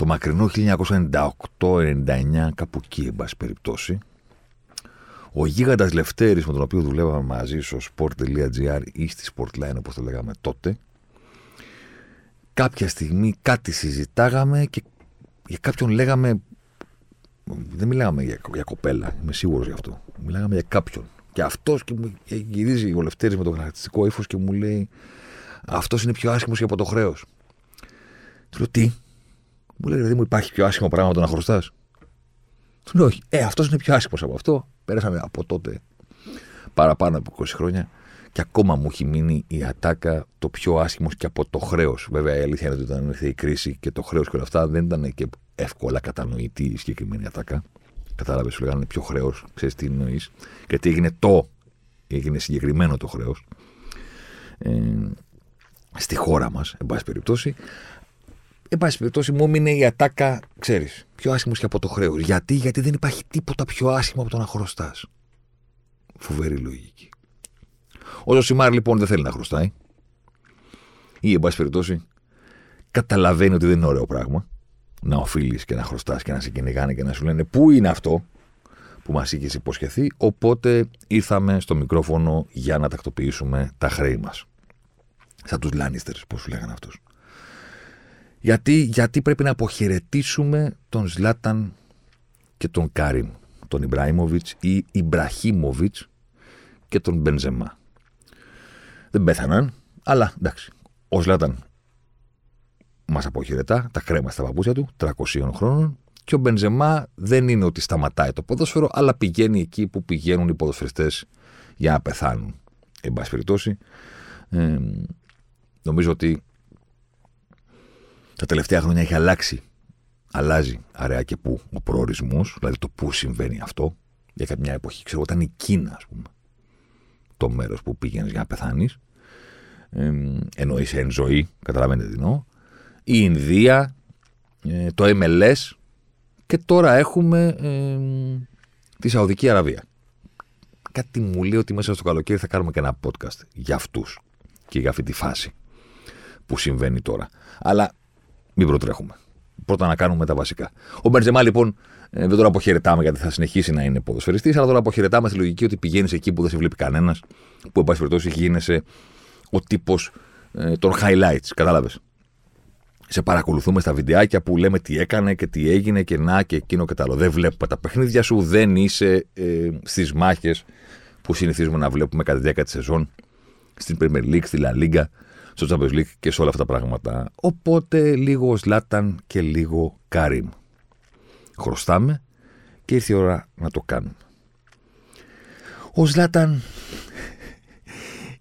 Το μακρινό 1998-99, κάπου εκεί, εν πάση περιπτώσει, ο γίγαντας Λευτέρης με τον οποίο δουλεύαμε μαζί στο sport.gr ή στη Sportline όπως το λέγαμε τότε, κάποια στιγμή κάτι συζητάγαμε και για κάποιον λέγαμε. Δεν μιλάγαμε για, για κοπέλα, είμαι σίγουρος γι' αυτό. Μιλάγαμε για κάποιον. Και αυτός και μου γυρίζει ο Λευτέρης με το χαρακτηριστικό ύφος και μου λέει: Αυτός είναι πιο άσχημος και από το χρέος. Του λέω: Τι, μου λέει: Δηλαδή μου υπάρχει πιο άσχημο πράγμα το να χρωστάς. Του λέω: Όχι, ε, αυτός είναι πιο άσχημος από αυτό. Πέρασαμε από τότε παραπάνω από 20 χρόνια και ακόμα μου έχει μείνει η ατάκα το πιο άσχημος και από το χρέος. Βέβαια, η αλήθεια είναι ότι όταν ήρθε η κρίση και το χρέος και όλα αυτά δεν ήταν και εύκολα κατανοητή η συγκεκριμένη ατάκα. Κατάλαβες, σου λέγανε πιο χρέος, ξέρεις τι εννοείς. Γιατί έγινε το, έγινε συγκεκριμένο το χρέος. Ε, στη χώρα μας, εν πάση περιπτώσει. Εν πάση περιπτώσει, μου έμεινε η ατάκα, ξέρεις, πιο άσχημος και από το χρέος. Γιατί; Γιατί δεν υπάρχει τίποτα πιο άσχημο από το να χρωστάς. Φοβερή λογική. Ο Ζωσιμάρ λοιπόν δεν θέλει να χρωστάει. Ή, εν πάση περιπτώσει, καταλαβαίνει ότι δεν είναι ωραίο πράγμα να οφείλεις και να χρωστάς και να σε κυνηγάνε και να σου λένε Πού είναι αυτό που μας είχες υποσχεθεί. Οπότε ήρθαμε στο μικρόφωνο για να τακτοποιήσουμε τα χρέη μας. Σαν τους Λάνιστερς, πώς σου λέγανε αυτούς. Γιατί, γιατί πρέπει να αποχαιρετήσουμε τον Ζλάταν και τον Κάριμ, τον Ιμπραήμοβιτς ή Ιμπραχήμοβιτ και τον Μπενζεμά. Δεν πέθαναν, αλλά εντάξει. Ο Ζλάταν μας αποχαιρετά, τα κρέμα στα παπούτσια του, 300 χρόνων. Και ο Μπενζεμά δεν είναι ότι σταματάει το ποδόσφαιρο, αλλά πηγαίνει εκεί που πηγαίνουν οι ποδοσφαιριστές για να πεθάνουν. Εν πάση περιπτώσει, ε, νομίζω ότι τα τελευταία χρόνια έχει αλλάξει. Αλλάζει αραιά και πού ο προορισμός, δηλαδή το πού συμβαίνει αυτό. Για μια εποχή, ξέρω, ήταν η Κίνα, ας πούμε το μέρος που πήγαινες για να πεθάνεις. Ε, εννοεί εν ζωή, καταλαβαίνετε τι εννοώ. Η Ινδία, ε, το MLS και τώρα έχουμε ε, τη Σαουδική Αραβία. Κάτι μου λέει ότι μέσα στο καλοκαίρι θα κάνουμε και ένα podcast για αυτούς και για αυτή τη φάση που συμβαίνει τώρα. Αλλά μην προτρέχουμε. Πρώτα να κάνουμε τα βασικά. Ο Μπερζεμά λοιπόν ε, δεν τον αποχαιρετάμε γιατί θα συνεχίσει να είναι ποδοσφαιριστής, αλλά τον αποχαιρετάμε στη λογική ότι πηγαίνει εκεί που δεν σε βλέπει κανένας, που εν πάση περιπτώσει γίνεσαι ο τύπος ε, των highlights. Κατάλαβες; Σε παρακολουθούμε στα βιντεάκια που λέμε τι έκανε και τι έγινε και να και εκείνο και τα άλλο. Δεν βλέπουμε τα παιχνίδια σου, δεν είσαι ε, στις μάχες που συνηθίζουμε να βλέπουμε κατά τη διάρκεια της σεζόν στην Premier League, στη La Liga, στο Champions League και σε όλα αυτά τα πράγματα. Οπότε λίγο Σλάταν και λίγο Κάριμ χρωστάμε και ήρθε η ώρα να το κάνουμε. Ο Ζλάταν.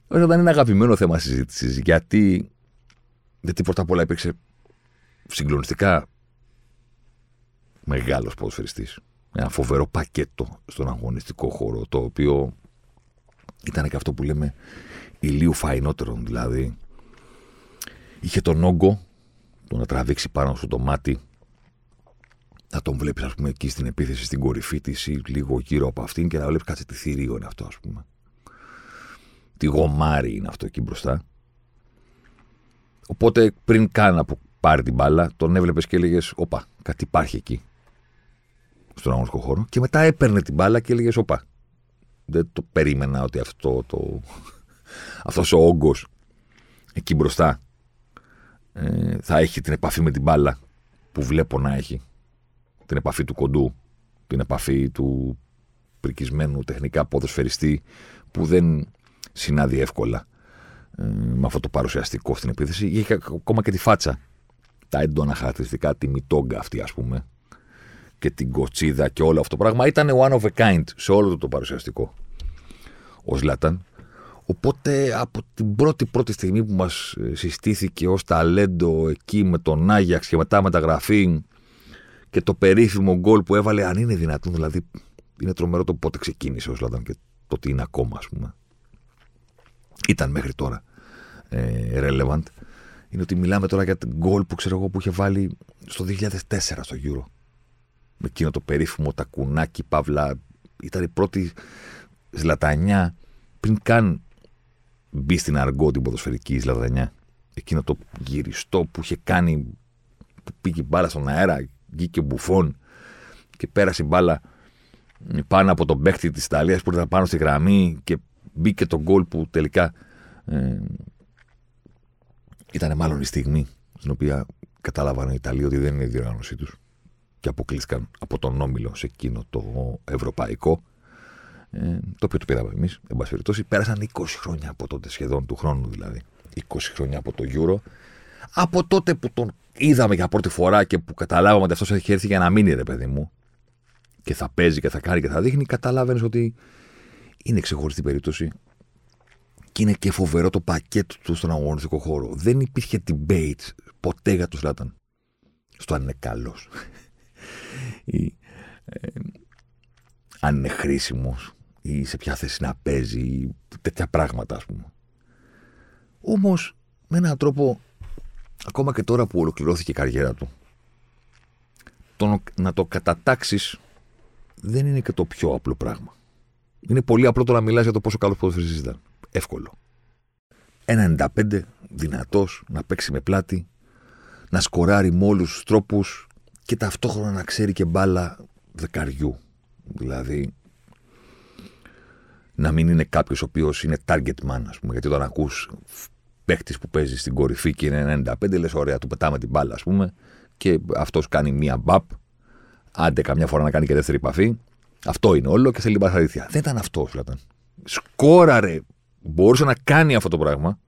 Ο Ζλάταν είναι αγαπημένο θέμα συζήτησης γιατί. Γιατί πρώτα απ' όλα υπήρξε συγκλονιστικά μεγάλος ποδοσφαιριστής. Ένα φοβερό πακέτο στον αγωνιστικό χώρο, το οποίο ήταν και αυτό που λέμε ηλίου φαϊνότερον. Δηλαδή, είχε τον όγκο, το να τραβήξει πάνω στο το μάτι να τον βλέπεις, ας πούμε, εκεί στην επίθεση, στην κορυφή της ή λίγο γύρω από αυτήν και να βλέπεις κάτσε τι θηρίο είναι αυτό, ας πούμε. Τι γομάρι είναι αυτό εκεί μπροστά. Οπότε πριν καν να πάρει την μπάλα, τον έβλεπες και έλεγες: Όπα, κάτι υπάρχει εκεί. Στον αγωνιστικό χώρο. Και μετά έπαιρνε την μπάλα και έλεγες: Όπα. Δεν το περίμενα ότι αυτό το. αυτός ο όγκος εκεί μπροστά ε, θα έχει την επαφή με την μπάλα που βλέπω να έχει την επαφή του κοντού, την επαφή του πρικισμένου τεχνικά ποδοσφαιριστή που δεν συνάδει εύκολα ε, με αυτό το παρουσιαστικό στην επίθεση. Είχε ακόμα και τη φάτσα. Τα έντονα χαρακτηριστικά, τη μητόγκα αυτή, ας πούμε. και την κοτσίδα και όλο αυτό το πράγμα. Ήταν one of a kind σε όλο το, το παρουσιαστικό. Ο Ζλάταν. Οπότε από την πρώτη πρώτη στιγμή που μας συστήθηκε ως ταλέντο εκεί με τον Άγιαξ και μετά μεταγραφή και το περίφημο γκολ που έβαλε, αν είναι δυνατόν, δηλαδή είναι τρομερό το πότε ξεκίνησε ο Ζλάταν και το τι είναι ακόμα, ας πούμε. Ήταν μέχρι τώρα ε, relevant. Είναι ότι μιλάμε τώρα για τον γκολ που ξέρω εγώ που είχε βάλει στο 2004 στο Euro. Με εκείνο το περίφημο τακουνάκι, παύλα. Ήταν η πρώτη ζλατανιά πριν καν μπει στην αργό την ποδοσφαιρική ζλατανιά. Εκείνο το γυριστό που είχε κάνει, που πήγε μπάλα στον αέρα, βγήκε μπουφών και πέρασε μπάλα πάνω από τον παίκτη της Ιταλίας που ήταν πάνω στη γραμμή και μπήκε το γκολ που τελικά ε, ήταν μάλλον η στιγμή στην οποία κατάλαβαν οι Ιταλοί ότι δεν είναι η διοργάνωσή τους και αποκλείστηκαν από τον Όμιλο σε εκείνο το ευρωπαϊκό. Ε, το οποίο το πήραμε εμείς, εν πάση περιπτώσει. Πέρασαν 20 χρόνια από τότε, σχεδόν του χρόνου δηλαδή. 20 χρόνια από το Euro. Από τότε που τον είδαμε για πρώτη φορά και που καταλάβαμε ότι αυτός έχει έρθει για να μείνει, ρε παιδί μου, και θα παίζει και θα κάνει και θα δείχνει, καταλάβαινες ότι είναι ξεχωριστή περίπτωση. Και είναι και φοβερό το πακέτο του στον αγωνιστικό χώρο. Δεν υπήρχε debate ποτέ για του Λάταν. Στο αν είναι καλός. ή ε, αν είναι χρήσιμος ή σε ποια θέση να παίζει ή τέτοια πράγματα, ας πούμε. Όμως, με έναν τρόπο, ακόμα και τώρα που ολοκληρώθηκε η καριέρα του, το να το κατατάξεις δεν είναι και το πιο απλό πράγμα. Είναι πολύ απλό το να μιλάς για το πόσο καλός ποδοσφαιριστής ήταν. Εύκολο. Ένα 95 δυνατός να παίξει με πλάτη, να σκοράρει με όλους τους τρόπους και ταυτόχρονα να ξέρει και μπάλα δεκαριού. Δηλαδή, να μην είναι κάποιος ο οποίος είναι target man, ας πούμε. Γιατί όταν ακούς παίχτης που παίζει στην κορυφή και είναι 95, λες: Ωραία, του πετάμε την μπάλα, ας πούμε, και αυτός κάνει μία μπαπ Άντε καμιά φορά να κάνει και δεύτερη επαφή. Αυτό είναι όλο και σε λίγα αλήθεια. Δεν ήταν αυτός, Φλάταν. Σκόραρε. Μπορούσε να κάνει αυτό το πράγμα.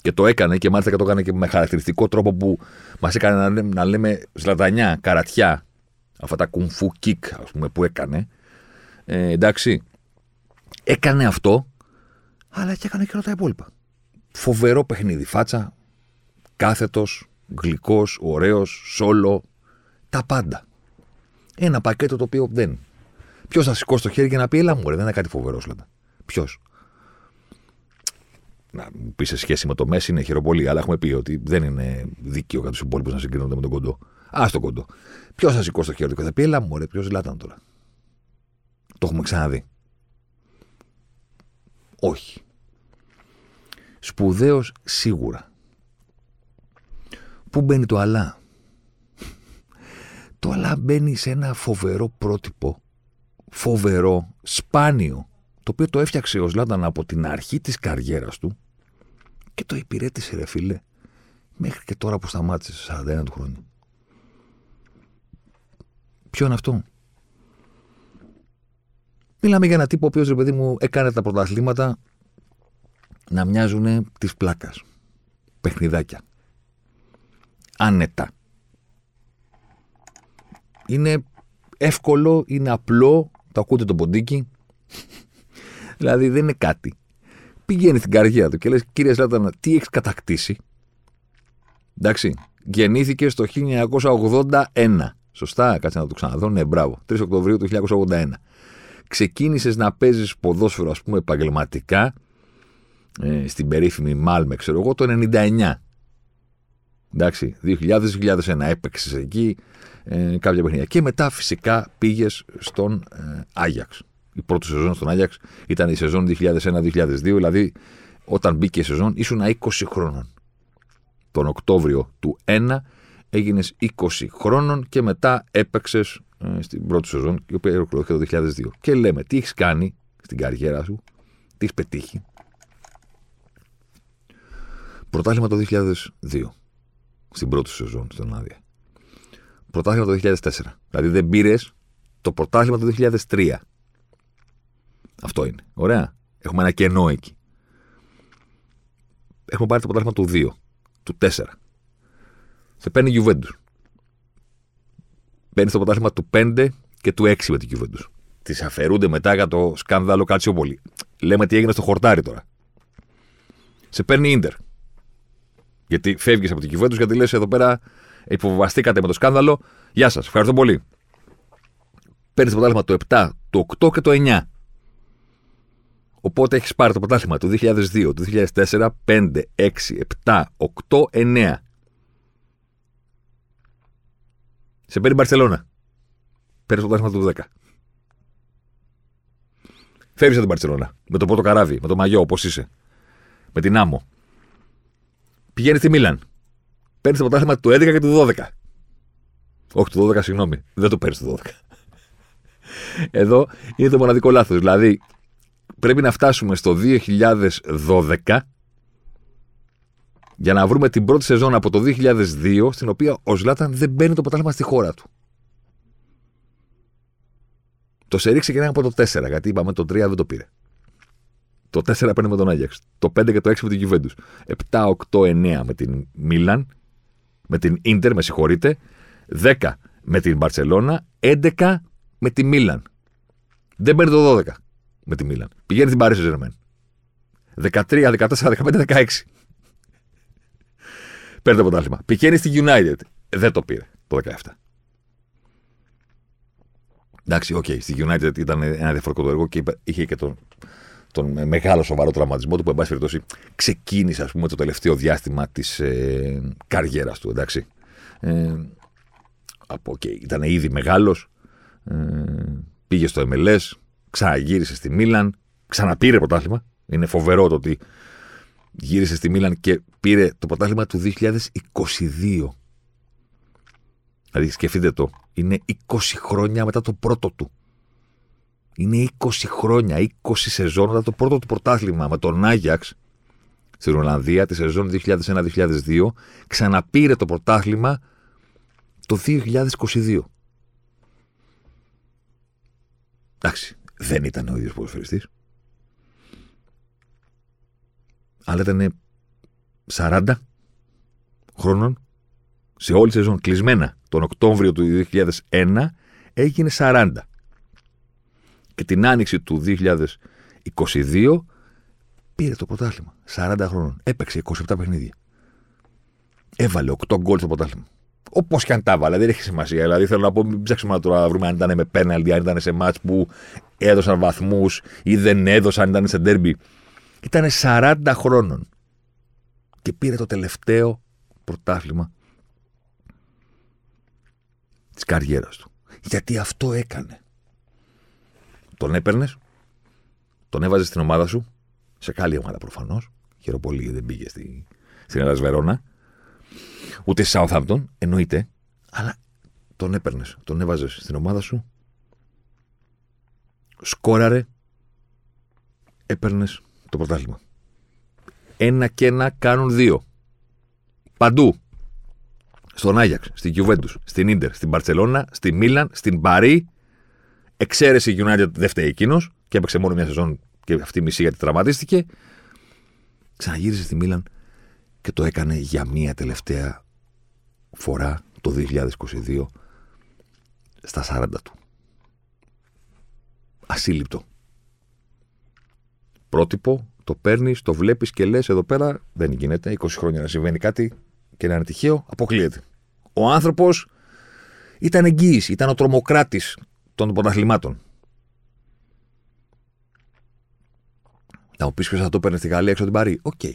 Και το έκανε και μάλιστα και το έκανε και με χαρακτηριστικό τρόπο που μας έκανε να, λέμε, να λέμε σλατανιά, καρατιά. Αυτά τα κουμφού κικ, ας πούμε, που έκανε. Ε, εντάξει. Έκανε αυτό, αλλά και έκανε και όλα τα υπόλοιπα. Φοβερό παιχνίδι. Φάτσα, κάθετος, γλυκός, ωραίος, σόλο. Τα πάντα. Ένα πακέτο το οποίο δεν. Ποιος θα σηκώσει το χέρι και να πει: Ελά μου, δεν είναι κάτι φοβερό, λέτε. Ποιος. Να μου πεις σε σχέση με το Μέση είναι χειροπολί, αλλά έχουμε πει ότι δεν είναι δίκαιο για τους υπόλοιπους να συγκρίνονται με τον κοντό. Α τον κοντό. Ποιος θα σηκώσει το χέρι του και θα πει: Ελά μου, ποιος λάταν τώρα. Το έχουμε ξαναδεί. Όχι. Σπουδαίος σίγουρα. Πού μπαίνει το αλλά; Το αλλά μπαίνει σε ένα φοβερό πρότυπο, φοβερό, σπάνιο, το οποίο το έφτιαξε ο Ζλάταν από την αρχή της καριέρας του και το υπηρέτησε ρε φίλε μέχρι και τώρα που σταμάτησε σε 41 του χρόνου. Ποιο είναι αυτό; Μιλάμε για ένα τύπο ο οποίος ρε παιδί μου έκανε τα πρωταθλήματα να μοιάζουν της πλάκας. Παιχνιδάκια. Άνετα είναι εύκολο, είναι απλό, το ακούτε το ποντίκι. δηλαδή δεν είναι κάτι. Πηγαίνει στην καρδιά του και λες κύριε Σλάτανα τι έχεις κατακτήσει; Εντάξει, γεννήθηκε στο 1981. Σωστά, κάτσε να το ξαναδώ. Ναι, μπράβο. 3 Οκτωβρίου του 1981. Ξεκίνησες να παίζεις ποδόσφαιρο, ας πούμε, επαγγελματικά ε, στην περίφημη Μάλμε, ξέρω εγώ, το 99. Εντάξει, 2000-2001 έπαιξες εκεί ε, κάποια παιχνίδια. Και μετά φυσικά πήγες στον ε, Άγιαξ. Η πρώτη σεζόν στον Άγιαξ ήταν η σεζόν 2001-2002, δηλαδή όταν μπήκε η σεζόν ήσουν 20 χρόνων. Τον Οκτώβριο του 1 έγινες 20 χρόνων και μετά έπαιξες ε, στην πρώτη σεζόν, η οποία ολοκληρώθηκε το 2002. Και λέμε, τι έχεις κάνει στην καριέρα σου, τι έχεις πετύχει. Πρωτάθλημα το 2002 στην πρώτη σεζόν στον Άδεια. Πρωτάθλημα το 2004. Δηλαδή δεν πήρες το πρωτάθλημα το 2003. Αυτό είναι. Ωραία. Έχουμε ένα κενό εκεί. Έχουμε πάρει το πρωτάθλημα του 2, του 4. Σε παίρνει η Juventus. Παίρνει το πρωτάθλημα του 5 και του 6 με την Juventus. Τη αφαιρούνται μετά για το σκάνδαλο Κατσιόπολη. Λέμε τι έγινε στο χορτάρι τώρα. Σε παίρνει ίντερ. Γιατί φεύγεις από την Juventus γιατί λες εδώ πέρα υποβαστήκατε με το σκάνδαλο. Γεια σας, ευχαριστώ πολύ. Παίρνεις το πρωτάθλημα το 7, το 8 και το 9. Οπότε έχεις πάρει το πρωτάθλημα του 2002, του 2004, 5, 6, 7, 8, 9. Σε παίρνει η Μπαρσελόνα. Παίρνεις το πρωτάθλημα του 10. Φεύγεις από την Μπαρσελόνα. Με το πρώτο καράβι, με το μαγιό, όπως είσαι. Με την άμμο. Πηγαίνεις στη Μίλαν. Παίρνεις το πρωτάθλημα του 11 και του 12. Όχι του 12, συγγνώμη. Δεν το παίρνεις του 12. Εδώ είναι το μοναδικό λάθος. Δηλαδή, πρέπει να φτάσουμε στο 2012 για να βρούμε την πρώτη σεζόν από το 2002 στην οποία ο Ζλάταν δεν μπαίνει το πρωτάθλημα στη χώρα του. Το Σερί ξεκινάει από το 4, γιατί είπαμε το 3 δεν το πήρε. Το 4 παίρνει με τον Άγιαξ. Το 5 και το 6 με την Juventus. 7, 8, 9 με την Μίλαν. Με την Ίντερ, με συγχωρείτε. 10 με την Μπαρσελόνα. 11 με τη Μίλαν. Δεν παίρνει το 12 με τη Μίλαν. Πηγαίνει στην Παρίσι Ζερμέν. 13, 14, 15, 16. Παίρνει το πρωτάθλημα. Πηγαίνει στη United. Δεν το πήρε το 17. Εντάξει, OK, okay, στη United ήταν ένα διαφορετικό έργο και είχε και τον, τον μεγάλο σοβαρό τραυματισμό του που, εν πάση περιπτώσει, ξεκίνησε ας πούμε, το τελευταίο διάστημα της ε, καριέρας του. Εντάξει. Ε, από, okay, ήταν ήδη μεγάλος. Ε, πήγε στο MLS, ξαναγύρισε στη Μίλαν, ξαναπήρε πρωτάθλημα. Είναι φοβερό το ότι γύρισε στη Μίλαν και πήρε το πρωτάθλημα του 2022. Δηλαδή σκεφτείτε το, είναι 20 χρόνια μετά το πρώτο του. Είναι 20 χρόνια, 20 σεζόν μετά το πρώτο του πρωτάθλημα με τον Άγιαξ στην Ολλανδία τη σεζόν 2001-2002. Ξαναπήρε το πρωτάθλημα το 2022. Εντάξει, δεν ήταν ο ίδιος ποδοσφαιριστής. Αλλά ήταν 40 χρόνων σε όλη τη σεζόν κλεισμένα τον Οκτώβριο του 2001 έγινε 40. Και την άνοιξη του 2022 πήρε το πρωτάθλημα. 40 χρόνων. Έπαιξε 27 παιχνίδια. Έβαλε 8 γκολ στο πρωτάθλημα. Όπως και αν τα έβαλε, δεν έχει σημασία. Δηλαδή θέλω να πω, μην ψάξουμε τώρα να βρούμε αν ήταν με πέναλτι, αν ήταν σε μάτς που έδωσαν βαθμούς ή δεν έδωσαν, αν ήταν σε ντέρμπι. Ήταν 40 χρόνων. Και πήρε το τελευταίο πρωτάθλημα της καριέρας του. Γιατί αυτό έκανε. Τον έπαιρνες, τον έβαζες στην ομάδα σου, σε καλή ομάδα προφανώς. Χαίρομαι πολύ δεν πήγε στη, στην Ελλάδας Βερόνα. Ούτε στη Southampton, εννοείται. Αλλά τον έπαιρνες, τον έβαζες στην ομάδα σου. Σκόραρε, έπαιρνες το πρωτάθλημα. Ένα και ένα κάνουν δύο. Παντού στον Άγιαξ, στην Κιουβέντου, στην ντερ, στην Παρσελώνα, στη Μίλαν, στην Παρή. Εξαίρεση η United δεν φταίει εκείνος και έπαιξε μόνο μια σεζόν και αυτή η μισή γιατί τραυματίστηκε. Ξαναγύρισε στη Μίλαν και το έκανε για μία τελευταία φορά το 2022 στα 40 του. Ασύλληπτο. Πρότυπο, το παίρνεις, το βλέπεις και λες: Εδώ πέρα δεν γίνεται. 20 χρόνια να συμβαίνει κάτι και να είναι τυχαίο, αποκλείεται. Ο άνθρωπος ήταν εγγύηση, ήταν ο τρομοκράτης των πρωταθλημάτων. Να μου πεις ποιος θα το παίρνει στη Γαλλία έξω την Παρί. OK. Okay.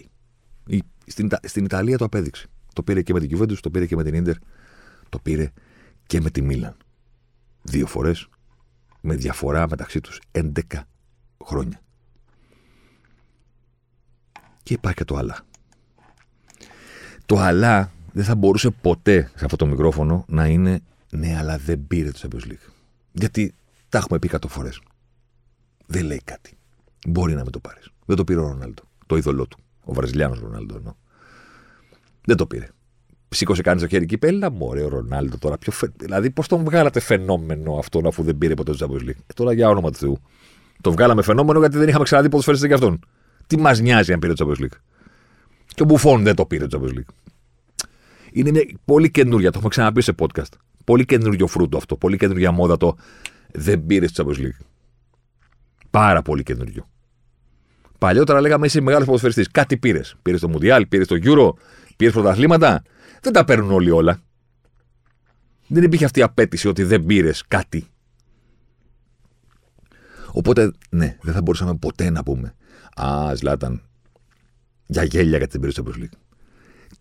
Στην, στην Ιταλία το απέδειξε. Το πήρε και με την Juventus, το πήρε και με την Ίντερ, το πήρε και με τη Μίλαν. Δύο φορές με διαφορά μεταξύ τους 11 χρόνια. Και υπάρχει και το αλλά. Το αλλά δεν θα μπορούσε ποτέ σε αυτό το μικρόφωνο να είναι ναι, αλλά δεν πήρε το Champions League. Γιατί τα έχουμε πει κάτω φορές. Δεν λέει κάτι. Μπορεί να με το πάρεις. Δεν το πήρε ο Ρονάλντο. Το είδωλό του. Ο Βραζιλιάνος Ρονάλντο εννοώ. Δεν το πήρε. Σήκωσε κανεί το χέρι εκεί πέλα. Μωρέ, ο Ρονάλντο τώρα πιο φε... Δηλαδή, πώς τον βγάλατε φαινόμενο αυτόν αφού δεν πήρε ποτέ το Champions League; Ε, τώρα για όνομα του Θεού. Το βγάλαμε φαινόμενο γιατί δεν είχαμε ξαναδεί ποδοσφαιριστή για αυτόν. Τι μας νοιάζει αν πήρε το Champions League; Και ο Μπουφόν δεν το πήρε το Champions League. Είναι μια πολύ καινούρια, το έχουμε ξαναπεί σε podcast. Πολύ καινούριο φρούτο αυτό. Πολύ καινούργια μόδα το δεν πήρε το Champions League. Πάρα πολύ καινούριο. Παλιότερα λέγαμε είσαι μεγάλος ποδοσφαιριστής. Κάτι πήρες. Πήρες το Μουντιάλ, πήρες το Euro, πήρες πρωταθλήματα. Δεν τα παίρνουν όλοι όλα. Δεν υπήρχε αυτή η απέτηση ότι δεν πήρες κάτι. Οπότε, ναι, δεν θα μπορούσαμε ποτέ να πούμε Α, Ζλάταν, για γέλια γιατί δεν πήρε το Champions League.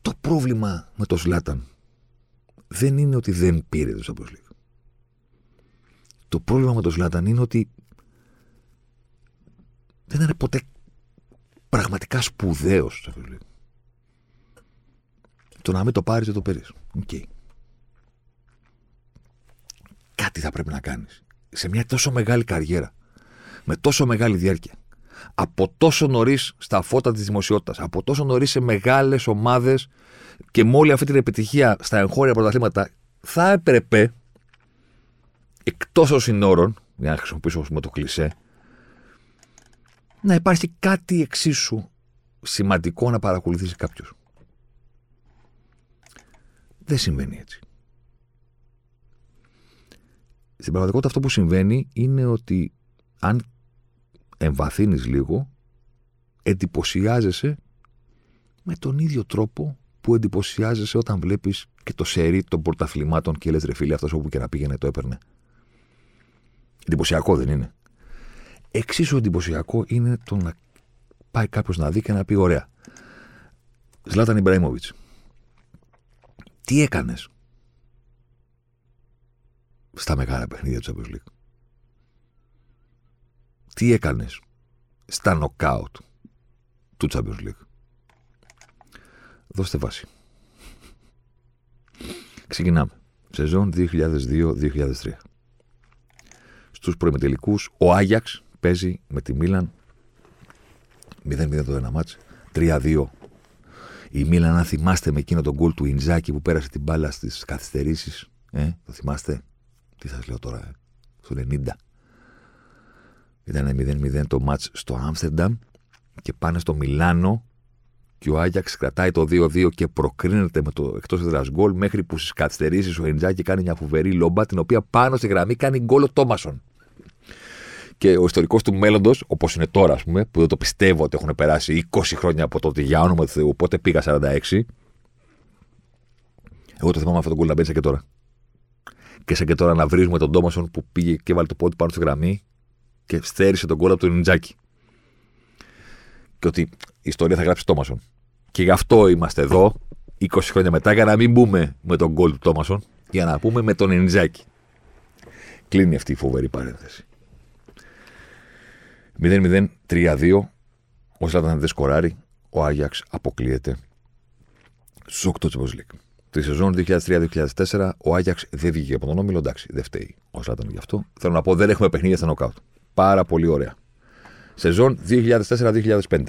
Το πρόβλημα με το Ζλάταν δεν είναι ότι δεν πήρε το Champions League. Το πρόβλημα με το Ζλάταν είναι ότι δεν ήταν ποτέ πραγματικά σπουδαίος στο Champions League. Το να μην το πάρεις, δεν το παίρνει. Okay. Κάτι θα πρέπει να κάνεις. Σε μια τόσο μεγάλη καριέρα, με τόσο μεγάλη διάρκεια, από τόσο νωρίς στα φώτα της δημοσιότητας, από τόσο νωρίς σε μεγάλες ομάδες και με όλη αυτή την επιτυχία στα εγχώρια πρωταθλήματα, θα έπρεπε εκτός των συνόρων, για να χρησιμοποιήσω με το κλισέ, να υπάρχει κάτι εξίσου σημαντικό να παρακολουθήσει κάποιος. Δεν συμβαίνει έτσι. Στην πραγματικότητα αυτό που συμβαίνει είναι ότι αν εμβαθύνεις λίγο, εντυπωσιάζεσαι με τον ίδιο τρόπο που εντυπωσιάζεσαι όταν βλέπεις και το σερί των πρωταθλημάτων και λες ρε φίλε αυτός όπου και να πήγαινε το έπαιρνε. Εντυπωσιακό δεν είναι. Εξίσου εντυπωσιακό είναι το να πάει κάποιος να δει και να πει: Ωραία. Ζλάταν Ιμπραήμοβιτς. Τι έκανες στα μεγάλα παιχνίδια του Champions League; Τι έκανες στα νοκάουτ του Champions League; Δώστε βάση. Ξεκινάμε. Σεζόν 2002-2003. Στους προημετελικούς, ο Άγιαξ παίζει με τη Μίλαν 0-0 το ένα μάτς 3-2 η Μίλαν αν θυμάστε με εκείνο τον γκολ του Ινζάκη που πέρασε την μπάλα στις καθυστερήσεις ε, το θυμάστε; Τι σας λέω τώρα ε, στο 90 ήταν 0-0 το μάτς στο Άμστερνταμ και πάνε στο Μιλάνο και ο Άγιαξ κρατάει το 2-2 και προκρίνεται με το εκτός έδρας γκολ μέχρι που στις καθυστερήσεις ο Ινζάκη κάνει μια φοβερή λόμπα την οποία πάνω στη γραμμή κάνει γκολ ο Τόμασον και ο ιστορικός του μέλλοντος, όπως είναι τώρα, ας πούμε, που δεν το πιστεύω ότι έχουν περάσει 20 χρόνια από τότε για όνομα του Θεού, πότε πήγα 46. Εγώ το θυμάμαι αυτό το γκολ να μπαίνει και τώρα. Και σαν και τώρα να βρίζουμε τον Τόμασον που πήγε και βάλει το πόδι πάνω στη γραμμή και στέρισε τον γκολ από τον Ιντζάκη. Και ότι η ιστορία θα γράψει Τόμασον. Και γι' αυτό είμαστε εδώ 20 χρόνια μετά για να μην μπούμε με τον γκολ του Τόμασον, για να πούμε με τον Ιντζάκη. Κλείνει αυτή η φοβερή παρένθεση. 0-0-3-2. Ο Σλάταν δεν σκοράρει. Ο Άγιαξ αποκλείεται στους 8 Champions League. Τη σεζόν 2003-2004 ο Άγιαξ δεν βγήκε από τον όμιλο. Εντάξει, δεν φταίει ο Σλάταν γι' αυτό. Θέλω να πω, δεν έχουμε παιχνίδια στα νοκάουτ. Πάρα πολύ ωραία. Σεζόν 2004-2005.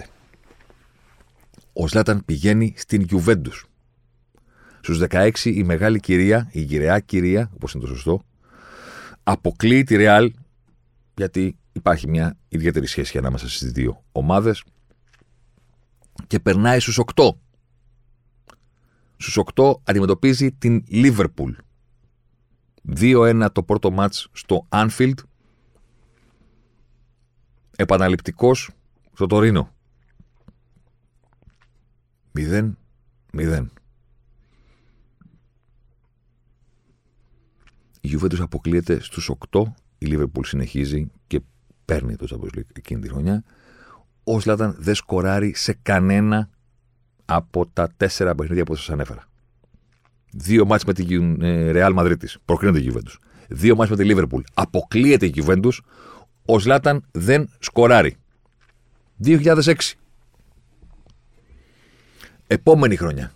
Ο Σλάταν πηγαίνει στην Γιουβέντους. Στους 16 η μεγάλη κυρία, η γυραιά κυρία, όπως είναι το σωστό, αποκλείει τη Ρεάλ γιατί υπάρχει μια ιδιαίτερη σχέση ανάμεσα στις δύο ομάδες και περνάει στους 8. Στους 8 αντιμετωπίζει την Λίβερπουλ. 2-1 το πρώτο μάτς στο Anfield. Επαναληπτικός στο Τωρίνο. 0-0. Η Juventus αποκλείεται στους 8 η Λίβερπουλ συνεχίζει και παίρνει το Champions League εκείνη τη χρονιά. Ο Σλάταν δεν σκοράρει σε κανένα από τα τέσσερα παιχνίδια που σας ανέφερα. Δύο μάτς με την Real Madrid. Προκρίνεται η Juventus. Δύο μάτς με τη Liverpool. Αποκλείεται η Juventus. Ο Σλάταν δεν σκοράρει. 2006. Επόμενη χρονιά.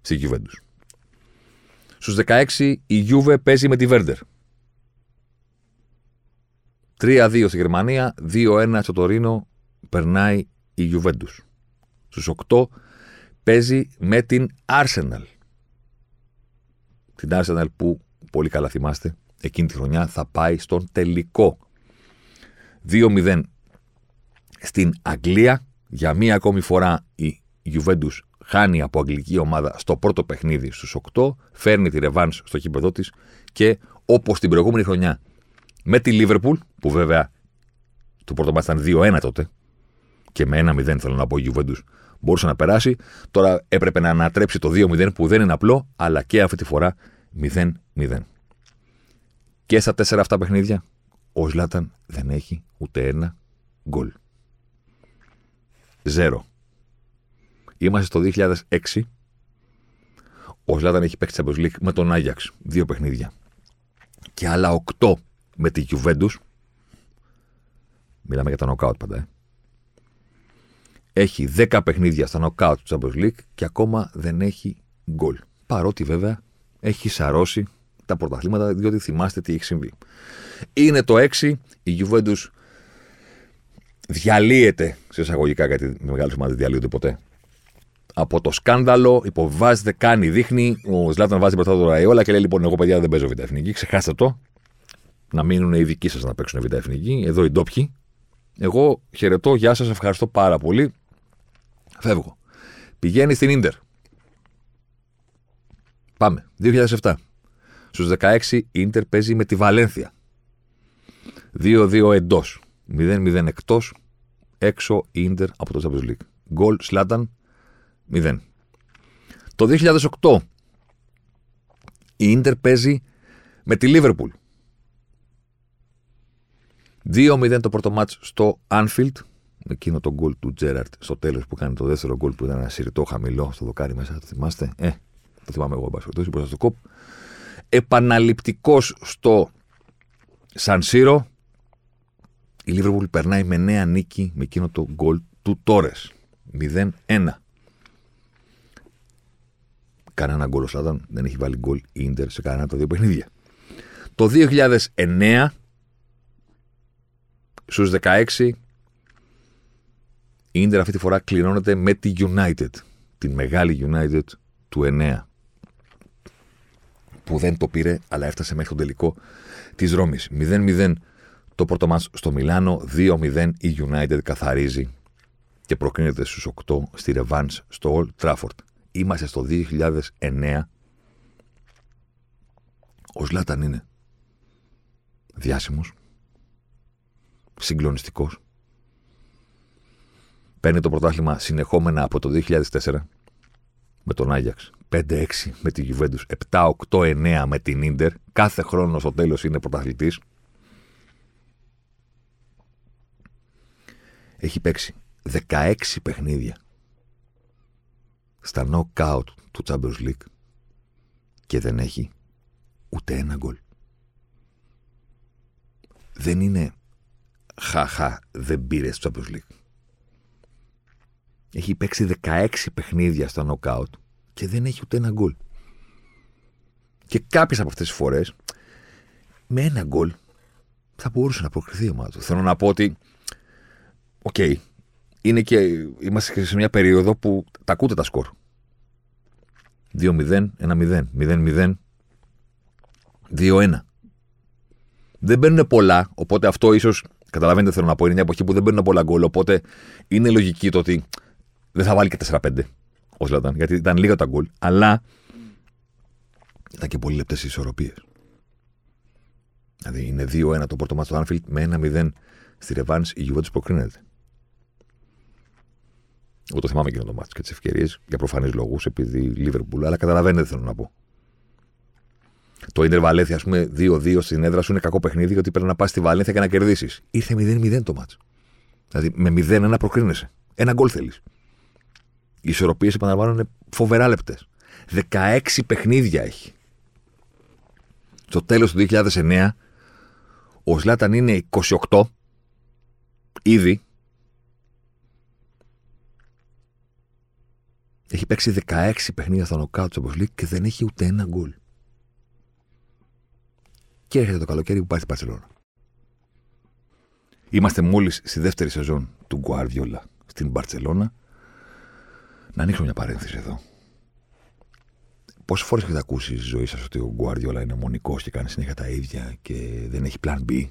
Στη Juventus. Στους 16 η Juve παίζει με τη Βέρντερ. 3-2 στη Γερμανία, 2-1 στο Τωρίνο περνάει η Juventus. Στους 8 παίζει με την Arsenal. Την Arsenal που πολύ καλά θυμάστε εκείνη τη χρονιά θα πάει στον τελικό. 2-0 στην Αγγλία. Για μία ακόμη φορά η Juventus χάνει από αγγλική ομάδα στο πρώτο παιχνίδι στους 8, φέρνει τη ρεβάν στο κήπεδο της και όπως την προηγούμενη χρονιά με τη Λίβερπουλ, που βέβαια το πρώτο μάτι ήταν 2-1 τότε, και με 1-0 θέλω να πω η Juventus μπορούσε να περάσει. Τώρα έπρεπε να ανατρέψει το 2-0 που δεν είναι απλό, αλλά και αυτή τη φορά 0-0. Και στα τέσσερα αυτά παιχνίδια ο Ζλάταν δεν έχει ούτε ένα γκολ. Ζέρο. Είμαστε στο 2006. Ο Ζλάταν έχει παίξει Champions League με τον Άγιαξ. Δύο παιχνίδια. Και άλλα 8 με τη Juventus. Μιλάμε για τα νοκάουτ πάντα, ε. Έχει 10 παιχνίδια στα νοκάουτ του Champions League και ακόμα δεν έχει γκολ. Παρότι βέβαια έχει σαρώσει τα πρωταθλήματα, διότι θυμάστε τι έχει συμβεί. Είναι το 6, η Juventus διαλύεται σε εισαγωγικά, γιατί με μεγάλε ομάδε διαλύονται ποτέ. Από το σκάνδαλο, υποβάζεται, κάνει, δείχνει. Ο Σλάταν βάζει μπροστά του Ραϊόλα και λέει: Λοιπόν, εγώ παιδιά δεν παίζω β' εθνική, ξεχάστε το. Να μείνουν οι δικοί σας να παίξουν β' εθνική. Εδώ οι ντόπιοι. Εγώ χαιρετώ, γεια σας, ευχαριστώ πάρα πολύ. Φεύγω. Πηγαίνει στην ντερ. Πάμε. 2007. Στους 16 η ντερ παίζει με τη Βαλένθια. 2-2 εντός. 0-0 εκτός. Έξω η ντερ από το Champions League. Γκολ Σλάταν 0. Το 2008 η ντερ παίζει με τη Λίβερπουλ. 2-0 το πρώτο μάτς στο Anfield εκείνο το γκολ του Τζέραρτ στο τέλος που κάνει το δεύτερο γκολ που ήταν ένα σιρτό χαμηλό στο δοκάρι μέσα. Το θυμάστε; Ε, το θυμάμαι εγώ, μπα μπροστά στο κοπ. Επαναληπτικός στο Σαν Σύρο. Η Λίβερπουλ περνάει με νέα νίκη με εκείνο το γκολ του Τόρες. 0-1. Κανένα γκολ ο Σάταν δεν έχει βάλει γκολ ίντερ σε κανένα τα δύο παιχνίδια. Το 2009 στους 16 η Ίντερ αυτή τη φορά κληρώνεται με τη United. Την μεγάλη United του 9. Που δεν το πήρε, αλλά έφτασε μέχρι τον τελικό της Ρώμης. 0-0 το πρώτο μας στο Μιλάνο, 2-0 η United καθαρίζει και προκρίνεται στους 8 στη Revans στο Old Trafford. Είμαστε στο 2009. Ο Ζλάταν είναι διάσημος, συγκλονιστικός, Παίρνει το πρωτάθλημα συνεχόμενα από το 2004 με τον Άγιαξ. 5-6 με τη Juventus, 7-8-9 με την Ίντερ. Κάθε χρόνο στο τέλος είναι πρωταθλητής. Έχει παίξει 16 παιχνίδια στα knockout του Champions League και δεν έχει ούτε ένα γκολ. Δεν είναι χαχα δεν πήρε στο Champions League. Έχει παίξει 16 παιχνίδια στα νοκάουτ και δεν έχει ούτε ένα γκολ. Και κάποιες από αυτές τις φορές με ένα γκολ θα μπορούσε να προκριθεί η ομάδα του. Θέλω να πω ότι, OK, okay, είναι και, είμαστε σε μια περίοδο που τα ακούτε τα σκορ. 2-0, 1-0, 0-0, 2-1. Δεν μπαίνουν πολλά, οπότε αυτό ίσως καταλαβαίνετε θέλω να πω. Είναι μια εποχή που δεν μπαίνουν πολλά γκολ, οπότε είναι λογική το ότι δεν θα βάλει και 4-5 ο Ζλάταν, γιατί ήταν λίγα τα γκολ, αλλά ήταν και πολύ λεπτές οι ισορροπίες. Δηλαδή είναι 2-1 το πρώτο μάτι του Άνφιλτ με 1-0 στη Ρεβάνη η Juventus προκρίνεται. Εγώ το θυμάμαι εκείνο το μάτι και τις ευκαιρίες για προφανείς λόγους επειδή Λίβερπουλ, αλλά καταλαβαίνετε θέλω να πω. Το Ιντερ Βαλέθια, ας πούμε, 2-2 στην έδρα σου είναι κακό παιχνίδι γιατί πρέπει να πας στη Βαλένθια και να κερδίσεις. Ήρθε 0-0 το μάτι. Δηλαδή με 0-1 προκρίνεσαι. Ένα γκολ θέλεις. Οι ισορροπίες, επαναλαμβάνω, είναι φοβερά λεπτές. 16 παιχνίδια έχει. Στο τέλος του 2009, ο Σλάταν είναι 28 ήδη. Έχει παίξει 16 παιχνίδια στο νοκάουτ του Champions και δεν έχει ούτε ένα γκολ. Και έρχεται το καλοκαίρι που πάει στην Παρσελόνα. Είμαστε μόλις στη δεύτερη σεζόν του Γκουάρδιολα στην Μπαρσελόνα να ανοίξω μια παρένθεση εδώ. Πόσες φορές έχετε ακούσει στη ζωή σας ότι ο Γκουάρδιολα είναι μονικό και κάνει συνέχεια τα ίδια και δεν έχει plan B;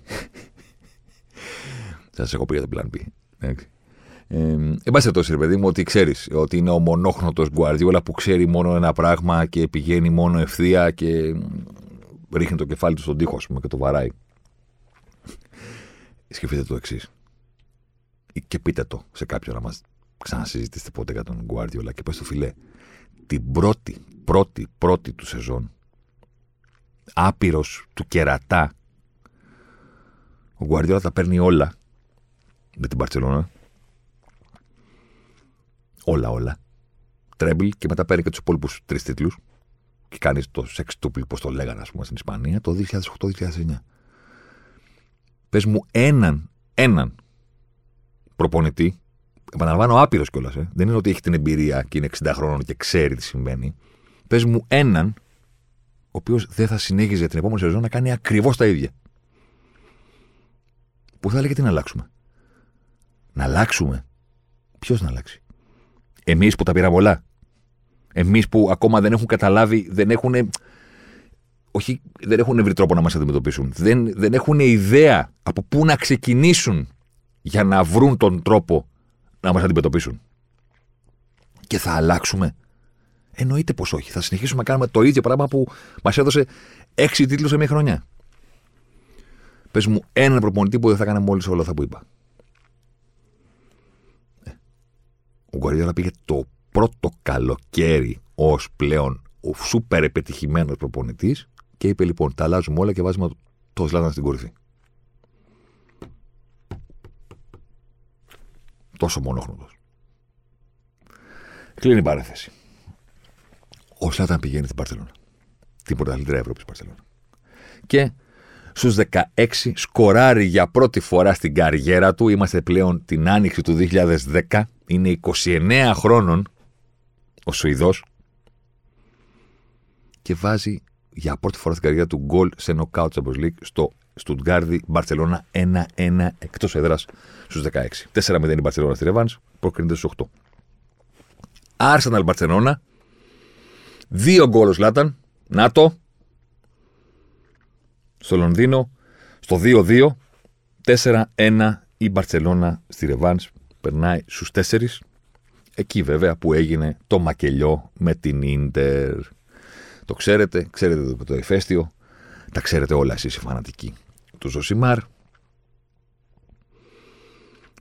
σας έχω πει για το plan B. Ε, εν πάση περιπτώσει, ρε παιδί μου, ότι ξέρεις ότι είναι ο μονόχνοτο Γκουαρδιόλα που ξέρει μόνο ένα πράγμα και πηγαίνει μόνο ευθεία και ρίχνει το κεφάλι του στον τοίχο, ας πούμε, και το βαράει. Σκεφτείτε το εξής. Και πείτε το σε κάποιον να μας ξανασυζητήσετε ποτέ για τον Γκουαρδιόλα και πες του φιλέ. Την πρώτη, πρώτη, πρώτη του σεζόν, άπειρος του κερατά, ο Γκουαρδιόλα τα παίρνει όλα με την Παρσελόνα Όλα, όλα. Τρέμπλ και μετά παίρνει και τους υπόλοιπους τρεις τίτλους. Και κάνει το σεξ τούπλ, πώς το λέγανε, ας πούμε, στην Ισπανία το 2008-2009. Πες μου έναν, έναν προπονητή. Επαναλαμβάνω, άπειρος κιόλας. Ε. Δεν είναι ότι έχει την εμπειρία και είναι 60 χρόνων και ξέρει τι συμβαίνει. Πες μου έναν, ο οποίος δεν θα συνέχιζε την επόμενη σεζόν να κάνει ακριβώς τα ίδια. Που θα έλεγε τι να αλλάξουμε. Να αλλάξουμε. Ποιος να αλλάξει. Εμείς που τα πήραμε όλα. Εμείς που ακόμα δεν έχουν καταλάβει, δεν έχουν. Όχι, δεν έχουν βρει τρόπο να μας αντιμετωπίσουν. Δεν, δεν έχουν ιδέα από πού να ξεκινήσουν για να βρουν τον τρόπο να μας αντιμετωπίσουν. Και θα αλλάξουμε. Εννοείται πως όχι. Θα συνεχίσουμε να κάνουμε το ίδιο πράγμα που μας έδωσε έξι τίτλους σε μια χρονιά. Πες μου έναν προπονητή που δεν θα κάνει μόλις όλα αυτά που είπα. Ο Γκουαρδιόλα πήγε το πρώτο καλοκαίρι ως πλέον ο σούπερ επιτυχημένος προπονητής και είπε λοιπόν: Τα αλλάζουμε όλα και βάζουμε το Σλάταν στην κορυφή. Τόσο μονόχρονο. Κλείνει η παρέθεση. Ο Σλάταν πηγαίνει στην Παρσελόνα. Την πρωταθλήτρια Ευρώπης Παρσελόνα. Και στους 16 σκοράρει για πρώτη φορά στην καριέρα του. Είμαστε πλέον την άνοιξη του 2010 είναι 29 χρόνων ο Σουηδός και βάζει για πρώτη φορά στην καριέρα του γκολ σε νοκάουτ Champions League στο Στουτγκάρδι Μπαρσελόνα 1-1 εκτός έδρας στους 16. 4-0 η Μπαρσελόνα στη Ρεβάνς, προκρίνεται στους 8. Άρσεναλ Μπαρσελόνα, δύο γκολ Λάταν, ΝΑΤΟ, στο Λονδίνο, στο 2-2, 4-1 η Μπαρσελόνα στη Ρεβάνς περνάει στους τέσσερις. Εκεί βέβαια που έγινε το μακελιό με την Ίντερ. Το ξέρετε, ξέρετε το, το ηφαίστειο, τα ξέρετε όλα εσείς οι φανατικοί του Ζωσιμάρ.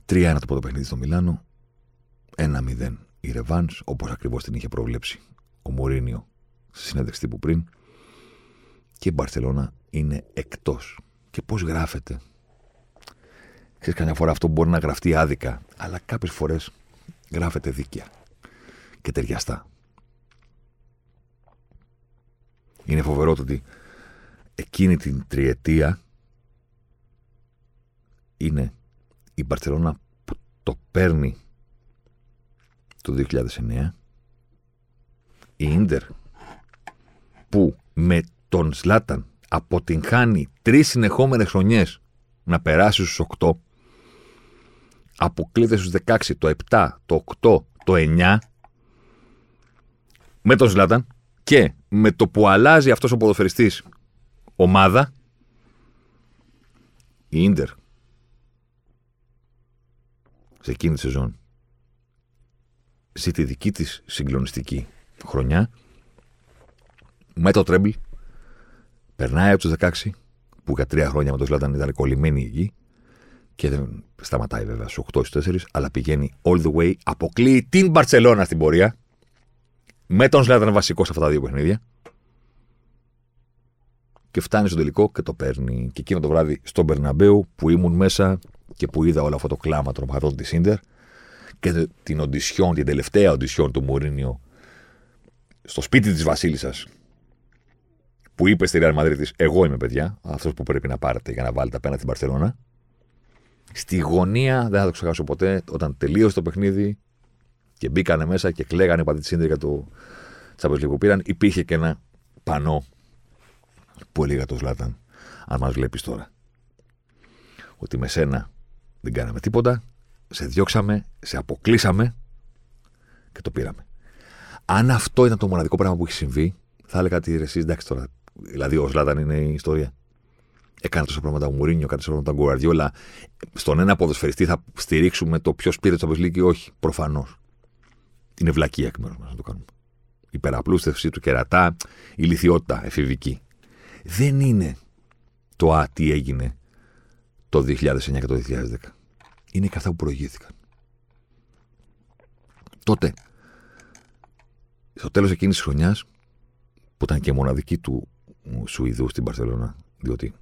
3-1 το πρώτο παιχνίδι στο Μιλάνο, 1-0 η Ρεβάνς, όπως ακριβώς την είχε προβλέψει ο Μωρίνιο στη συνέντευξη που πριν. Και η Μπαρσελόνα είναι εκτός. Και πώς γράφεται Ξέρεις, καμιά φορά αυτό μπορεί να γραφτεί άδικα, αλλά κάποιες φορές γράφεται δίκαια και ταιριαστά. Είναι φοβερό το ότι εκείνη την τριετία είναι η Μπαρσελόνα που το παίρνει το 2009 η Ίντερ που με τον Σλάταν αποτυγχάνει τρεις συνεχόμενες χρονιές να περάσει στους 8 αποκλείται στους 16, το 7, το 8, το 9 με τον Ζλάταν και με το που αλλάζει αυτός ο ποδοφεριστής ομάδα η Ίντερ σε εκείνη τη σεζόν ζει τη δική της συγκλονιστική χρονιά με το τρέμπλ περνάει από τους 16 που για τρία χρόνια με τον Ζλάταν ήταν κολλημένη η γη και δεν σταματάει βέβαια στους 8 4, αλλά πηγαίνει all the way, αποκλείει την Μπαρσελόνα στην πορεία. Με τον Σλάταν βασικός σε αυτά τα δύο παιχνίδια. Και φτάνει στο τελικό και το παίρνει. Και εκείνο το βράδυ στον Μπερναμπέου που ήμουν μέσα και που είδα όλο αυτό το κλάμα των οπαδών της Ίντερ και την οντισιόν, την τελευταία οντισιόν του Μουρίνιο στο σπίτι της Βασίλισσας που είπε στη Real Madrid Εγώ είμαι παιδιά, αυτός που πρέπει να πάρετε για να βάλετε απέναντι στην Παρσελόνα. Στη γωνία, δεν θα το ξεχάσω ποτέ, όταν τελείωσε το παιχνίδι και μπήκανε μέσα και κλαίγανε οι πατήτε για το Champions που πήραν, υπήρχε και ένα πανό που έλεγα το Ζλάταν, αν μας βλέπεις τώρα. Ότι με σένα δεν κάναμε τίποτα, σε διώξαμε, σε αποκλείσαμε και το πήραμε. Αν αυτό ήταν το μοναδικό πράγμα που έχει συμβεί, θα έλεγα ότι εσύ εντάξει τώρα. Δηλαδή, ο Ζλάταν είναι η ιστορία. έκανε τόσα πράγματα ο Μουρίνιο, έκανε τόσα πράγματα ο Γκουαρδιόλα. Στον ένα ποδοσφαιριστή θα στηρίξουμε το ποιος πήρε το Champions League ή όχι. Προφανώς. Είναι βλακία εκ μέρους μας να το κάνουμε. Η περαπλούστευση του κερατά, η λυθιότητα εφηβική. Δεν είναι το α, τι έγινε το 2009 και το 2010. Είναι και αυτά που προηγήθηκαν. Τότε, στο τέλος εκείνης της χρονιάς, που ήταν και μοναδική του Σουηδού στην Παρσελόνα, διότι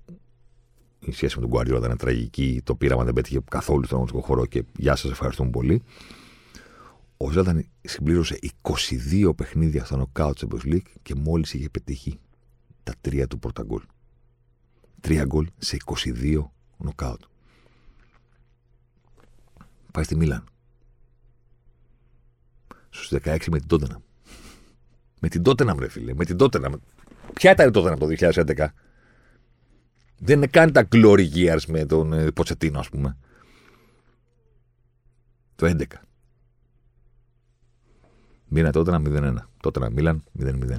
η σχέση με τον Γκουardiola ήταν τραγική, το πείραμα δεν πέτυχε καθόλου στον αγωνιστικό χώρο και γεια σας, ευχαριστούμε πολύ. Ο Ζάταν συμπλήρωσε 22 παιχνίδια στο νοκάουτ Champions League και μόλις είχε πετύχει τα τρία του πρώτα γκολ. Τρία γκολ σε 22 νοκάουτ. Πάει στη Μίλαν. Στους 16 με την Τότενα. Με την Τότενα, ρε φίλε. Με την Τότενα. Ποια ήταν η Τότενα το 2011. Δεν είναι καν τα glory years με τον ε, Ποτσετίνο, ας πούμε. Το 11. Μίλαν τότε ένα 0-1. Τότεναμ Μίλαν 0-0.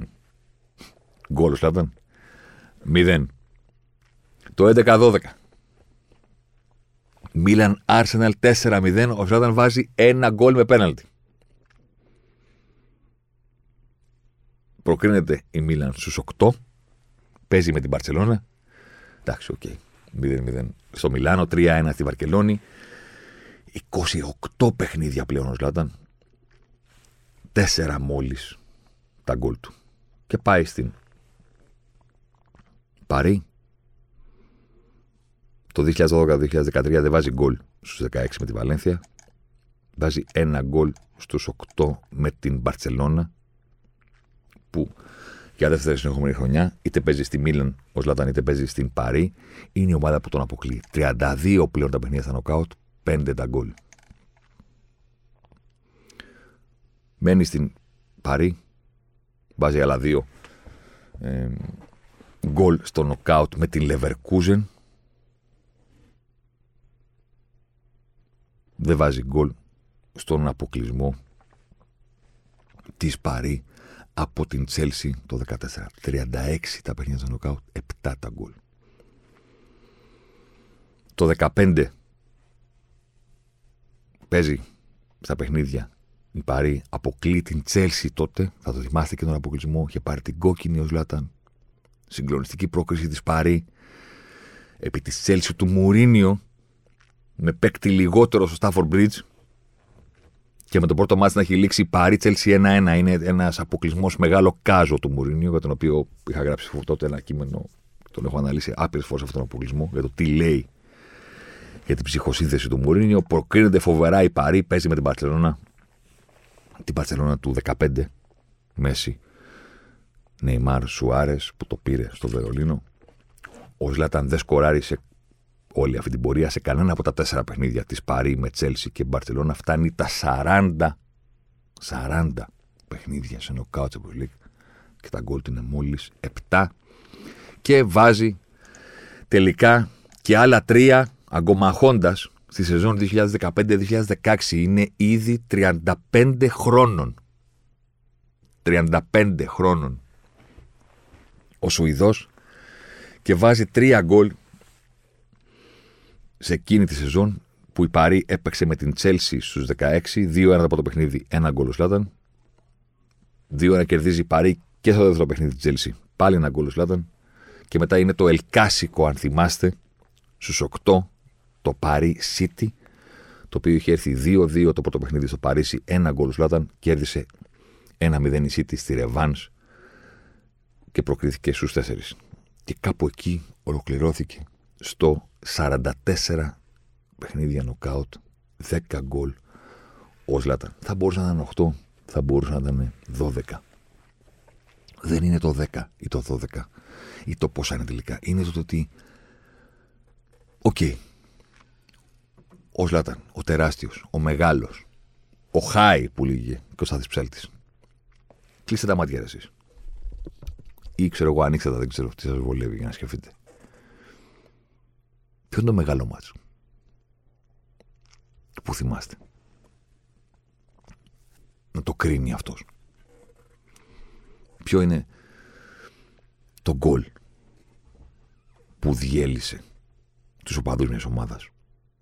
Γκόλο ήταν. 0. Το 11-12. Μίλαν Arsenal 4-0. Ο Ζλάταν βάζει ένα γκολ με πέναλτι. Προκρίνεται η Μίλαν στους 8. Παίζει με την Μπαρσελόνα. Εντάξει, OK. Okay. 0-0 στο Μιλάνο, 3-1 στη Βαρκελόνη. 28 παιχνίδια πλέον ο Ζλάταν. 4 μόλις τα γκολ του. Και πάει στην Παρή. Το 2012-2013 δεν βάζει γκολ στους 16 με τη Βαλένθια. Βάζει ένα γκολ στους 8 με την Μπαρτσελώνα που για δεύτερη συνεχόμενη χρονιά, είτε παίζει στη Μίλαν ως Λατάν, είτε παίζει στην Παρή, είναι η ομάδα που τον αποκλεί. 32 πλέον τα παιχνίδια στα νοκάουτ, 5 τα γκολ. Μένει στην Παρή, βάζει άλλα δύο ε, γκολ στο νοκάουτ με την Leverkusen. Δεν βάζει γκολ στον αποκλεισμό της Παρή από την Τσέλσι το 14. 36 τα παιχνίδια στο νοκάουτ, 7 τα γκολ. Το 15 παίζει στα παιχνίδια η Παρή, αποκλεί την Τσέλσι τότε, θα το θυμάστε και τον αποκλεισμό, είχε πάρει την κόκκινη ο Ζλάταν. Συγκλονιστική πρόκριση της Παρή. Επί της Τσέλσι του Μουρίνιο, με παίκτη λιγότερο στο Stafford Bridge, και με το πρώτο μάτι να έχει λήξει Παρή Τσέλσι 1-1. Είναι ένας αποκλεισμός μεγάλο κάζο του Μουρίνιου, για τον οποίο είχα γράψει τότε ένα κείμενο. Τον έχω αναλύσει άπειρες φορές αυτόν τον αποκλεισμό, για το τι λέει για την ψυχοσύνθεση του Μουρίνιο. Προκρίνεται φοβερά η Παρή, παίζει με την Παρσελώνα. Την Παρσελώνα του 15, Μέση. Νεϊμάρ Σουάρε που το πήρε στο Βερολίνο. Ο Ζλάταν δεν σκοράρει σε όλη αυτή την πορεία σε κανένα από τα τέσσερα παιχνίδια της Παρή με Τσέλσι και Μπαρτσελώνα φτάνει τα 40, 40 παιχνίδια σε νοκάουτ Champions League και τα γκολ του είναι μόλις 7 και βάζει τελικά και άλλα τρία αγκομαχώντας στη σεζόν 2015-2016 είναι ήδη 35 χρόνων. 35 χρόνων. Ο Σουηδός και βάζει τρία γκολ σε εκείνη τη σεζόν που η Παρή έπαιξε με την Τσέλσι στους 16, 2-1 από το παιχνίδι, ένα γκολ ο Σλάταν. 2-1 κερδίζει η Παρή και στο δεύτερο παιχνίδι της Τσέλσι, πάλι ένα γκολ ο Σλάταν. Και μετά είναι το Ελκάσικο, αν θυμάστε, στους 8, το Παρή City, το οποίο είχε έρθει 2-2 το πρώτο παιχνίδι στο Παρίσι, ένα γκολ ο Σλάταν, κέρδισε 1-0 η City στη Ρεβάν και προκρίθηκε στους 4. Και κάπου εκεί ολοκληρώθηκε στο 44 παιχνίδια νοκάουτ, 10 γκολ ο Ζλάταν. Θα μπορούσε να ήταν 8, θα μπορούσε να ήταν 12. Δεν είναι το 10 ή το 12 ή το πόσα είναι τελικά. Είναι το ότι. OK. Okay. Ο Ζλάταν, ο τεράστιος, ο μεγάλος, ο Χάι που λέγε και ο Στάθης Ψάλτης. Κλείστε τα μάτια εσείς. Ή ξέρω εγώ, ανοίξτε τα, δεν ξέρω τι σας βολεύει για να σκεφτείτε. Ποιο είναι το μεγάλο μάτσο που θυμάστε; Να το κρίνει αυτός. Ποιο είναι το γκολ που διέλυσε τους οπαδούς μιας ομάδας,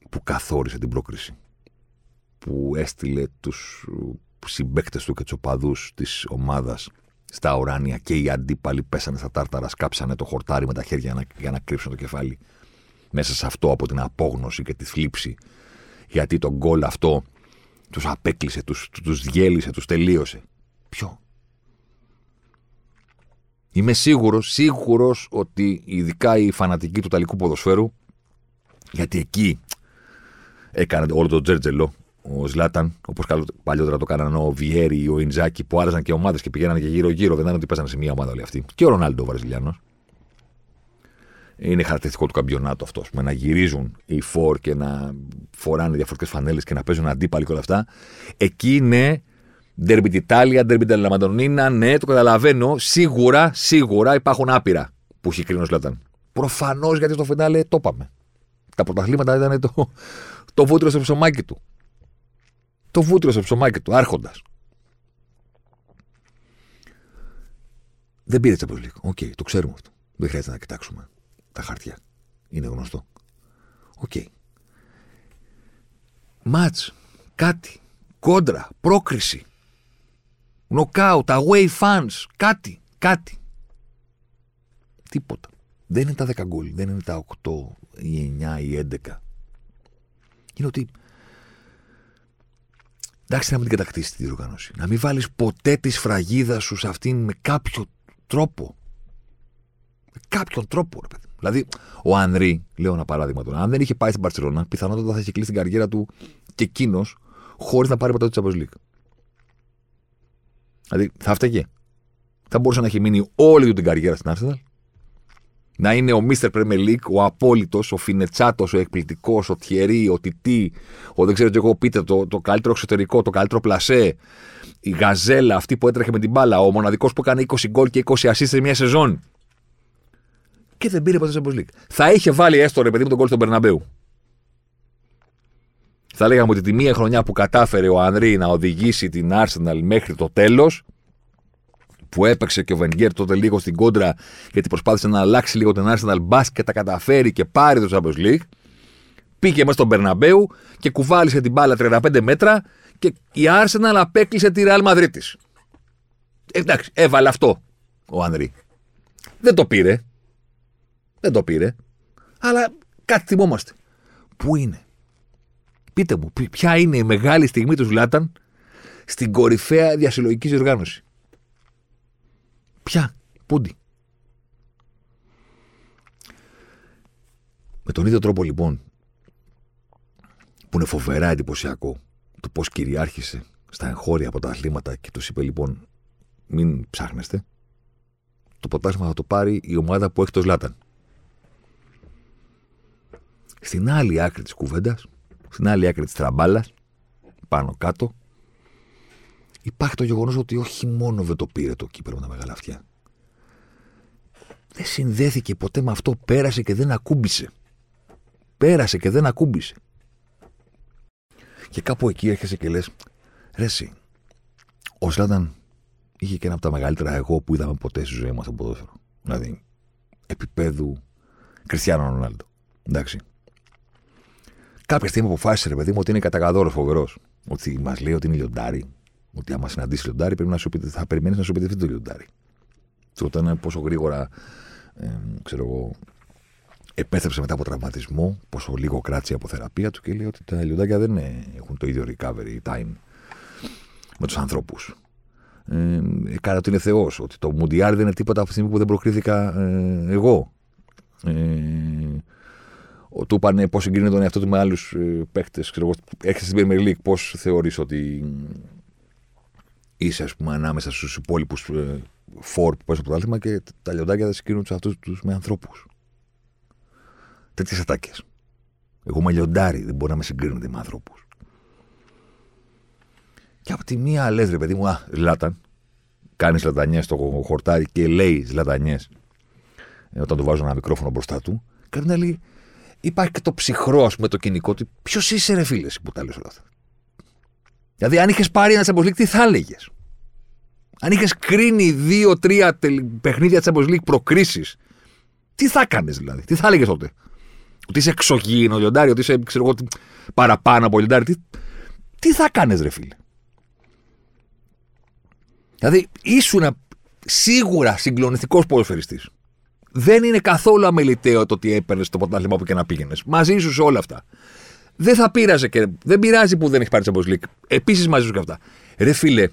που καθόρισε την πρόκριση, που έστειλε τους συμπαίκτες του και τους οπαδούς της ομάδας στα ουράνια και οι αντίπαλοι πέσανε στα τάρταρα, σκάψανε το χορτάρι με τα χέρια για να, για να κρύψουν το κεφάλι. Μέσα σε αυτό από την απόγνωση και τη θλίψη. Γιατί τον γκολ αυτό τους απέκλεισε, τους, τους διέλυσε, τους τελείωσε. Ποιο; Είμαι σίγουρος, σίγουρος ότι ειδικά οι φανατικοί του ταλικού ποδοσφαίρου, γιατί εκεί έκανε όλο το τζέρτζελο, ο Σλάταν, όπως παλιότερα το έκαναν ο Βιέρι, ο Ιντζάκη, που άρεσαν και ομάδες και πηγαίνανε και γύρω-γύρω. Δεν ήταν ότι πέσανε σε μία ομάδα όλοι αυτοί. Και ο Ρονάλντο ο Βραζιλιάνος. Είναι χαρακτηριστικό του καμπιονάτου αυτό. Με να γυρίζουν οι φόρ και να φοράνε διαφορετικές φανέλες και να παίζουν αντίπαλοι και όλα αυτά. Εκεί είναι Ντέρμπι Ιταλίας, Ντέρμπι Τελαμαντονίνα, ναι, το καταλαβαίνω. Σίγουρα, σίγουρα υπάρχουν άπειρα που έχει κρίνει ο Σλάταν. Προφανώς γιατί στο φινάλε το είπαμε. Τα πρωταθλήματα ήταν το, το βούτυρο στο ψωμάκι του. Το βούτυρο στο ψωμάκι του, άρχοντας. Δεν πήρε Champions League. OK, το ξέρουμε αυτό. Δεν χρειάζεται να κοιτάξουμε τα χαρτιά. Είναι γνωστό. OK. Okay. Ματς, κάτι, κόντρα, πρόκριση, νοκάουτ, away fans, κάτι, κάτι. Τίποτα. Δεν είναι τα 10 γκολ, δεν είναι τα 8 ή 9 ή 11. Είναι ότι εντάξει να μην την κατακτήσει τη διοργάνωση. Να μην βάλεις ποτέ τη σφραγίδα σου σε αυτήν με κάποιο τρόπο. Με κάποιον τρόπο, ρε παιδί. Δηλαδή, ο Ανρί, λέω ένα παράδειγμα τώρα, αν δεν είχε πάει στην Παρσελόνα, πιθανότατα θα είχε κλείσει την καριέρα του και εκείνος χωρίς να πάρει ποτέ το Champions League. Δηλαδή, θα φταίγε. Θα μπορούσε να έχει μείνει όλη του την καριέρα στην Arsenal. Να είναι ο Mr. Premier League, ο απόλυτος, ο Φινετσάτος, ο εκπληκτικός, ο Τιερή, ο Τιτή, ο δεν ξέρω τι εγώ πείτε, το, το καλύτερο εξωτερικό, το καλύτερο πλασέ, η Γαζέλα, αυτή που έτρεχε με την μπάλα, ο μοναδικός που έκανε 20 γκολ και 20 assist σε μια σεζόν και δεν πήρε ποτέ Champions League. Θα είχε βάλει έστω ρε παιδί με τον κόλ στον Περναμπέου. Θα λέγαμε ότι τη μία χρονιά που κατάφερε ο Ανρί να οδηγήσει την Arsenal μέχρι το τέλος, που έπαιξε και ο Βενγκέρ τότε λίγο στην κόντρα, γιατί προσπάθησε να αλλάξει λίγο την Arsenal, μπα και τα καταφέρει και πάρει το Champions League. Πήγε μέσα στον Περναμπέου και κουβάλισε την μπάλα 35 μέτρα και η Arsenal απέκλεισε τη Real Madrid της. Εντάξει, έβαλε αυτό ο Ανρί. Δεν το πήρε. Δεν το πήρε. Αλλά κάτι θυμόμαστε. Πού είναι; Πείτε μου, ποια είναι η μεγάλη στιγμή του Ζλάταν στην κορυφαία διασυλλογική διοργάνωση. Ποια, πούντι. Με τον ίδιο τρόπο λοιπόν, που είναι φοβερά εντυπωσιακό το πώς κυριάρχησε στα εγχώρια από τα αθλήματα και τους είπε λοιπόν μην ψάχνεστε, το ποτάσμα θα το πάρει η ομάδα που έχει το Ζλάταν. Στην άλλη άκρη της κουβέντας, στην άλλη άκρη της τραμπάλας, πάνω κάτω, υπάρχει το γεγονός ότι όχι μόνο δεν το πήρε το κύπελο με τα μεγάλα αυτιά. Δεν συνδέθηκε ποτέ με αυτό, πέρασε και δεν ακούμπησε. Πέρασε και δεν ακούμπησε. Και κάπου εκεί έρχεσαι και λες, ρε εσύ, ο Σλάταν είχε και ένα από τα μεγαλύτερα εγώ που είδαμε ποτέ στη ζωή μα από ποδόσφαιρο. Δηλαδή, επίπεδου Κριστιανό Ρονάλντο. Εντάξει. Κάποια στιγμή αποφάσισε, ρε παιδί μου, ότι είναι κατακαδόρο φοβερός. Ότι μας λέει ότι είναι λιοντάρι. Ότι άμα συναντήσει λιοντάρι, πρέπει να σου πει, θα περιμένεις να σου πει το λιοντάρι. Και όταν πόσο γρήγορα, ε, ξέρω εγώ, επέστρεψε μετά από τραυματισμό, πόσο λίγο κράτησε από θεραπεία του και λέει ότι τα λιοντάρια δεν έχουν το ίδιο recovery time με τους ανθρώπους. Ε, έκανε ότι είναι Θεός. Ότι το Μουντιάρι δεν είναι τίποτα από τη στιγμή που δεν προκρίθηκα ε, εγώ. Ε, του είπαν πώς συγκρίνει τον εαυτό του με άλλους ε, παίχτε. Έχετε στην Premier League, πώς θεωρείς ότι είσαι, ας πούμε, ανάμεσα στους υπόλοιπους ε, φόρ που παίζουν το πρωτάθλημα και τα λιοντάκια δεν συγκρίνουν τους αυτούς τους με ανθρώπους. Τέτοιες ατάκες. Εγώ είμαι λιοντάρι, δεν μπορεί να με συγκρίνονται με ανθρώπους. Και από τη μία λες, ρε παιδί μου, α, Ζλάταν, κάνεις λατανιές στο χορτάρι και λέει λατανιέ ε, όταν του βάζω ένα μικρόφωνο μπροστά του. Κάτι να λέει, υπάρχει και το ψυχρό, ας πούμε, το κοινικό του. Ποιος είσαι, ρε φίλε, που τα λες όλα αυτά. Δηλαδή, αν είχες πάρει ένα Champions τι θα έλεγες; Αν είχες κρίνει δύο-τρία παιχνίδια Champions League προκρίσεις, Τι θα έκανες δηλαδή, τι θα έλεγες τότε; Ότι είσαι εξωγήινο λιοντάρι, ότι είσαι ξέρω εγώ, παραπάνω από λιοντάρι. Τι, τι θα κάνει, ρε φίλε; Δηλαδή ήσουν σίγουρα συγκλονιστικός ποδοσφαιριστής. Δεν είναι καθόλου αμεληταίο το ότι έπαιρνες το ποτάλιμα που και να πήγαινες. Μαζί σου σε όλα αυτά. Δεν θα πείραζε και δεν πειράζει που δεν έχει πάρει Champions League. Επίσης μαζί σου και αυτά. Ρε φίλε,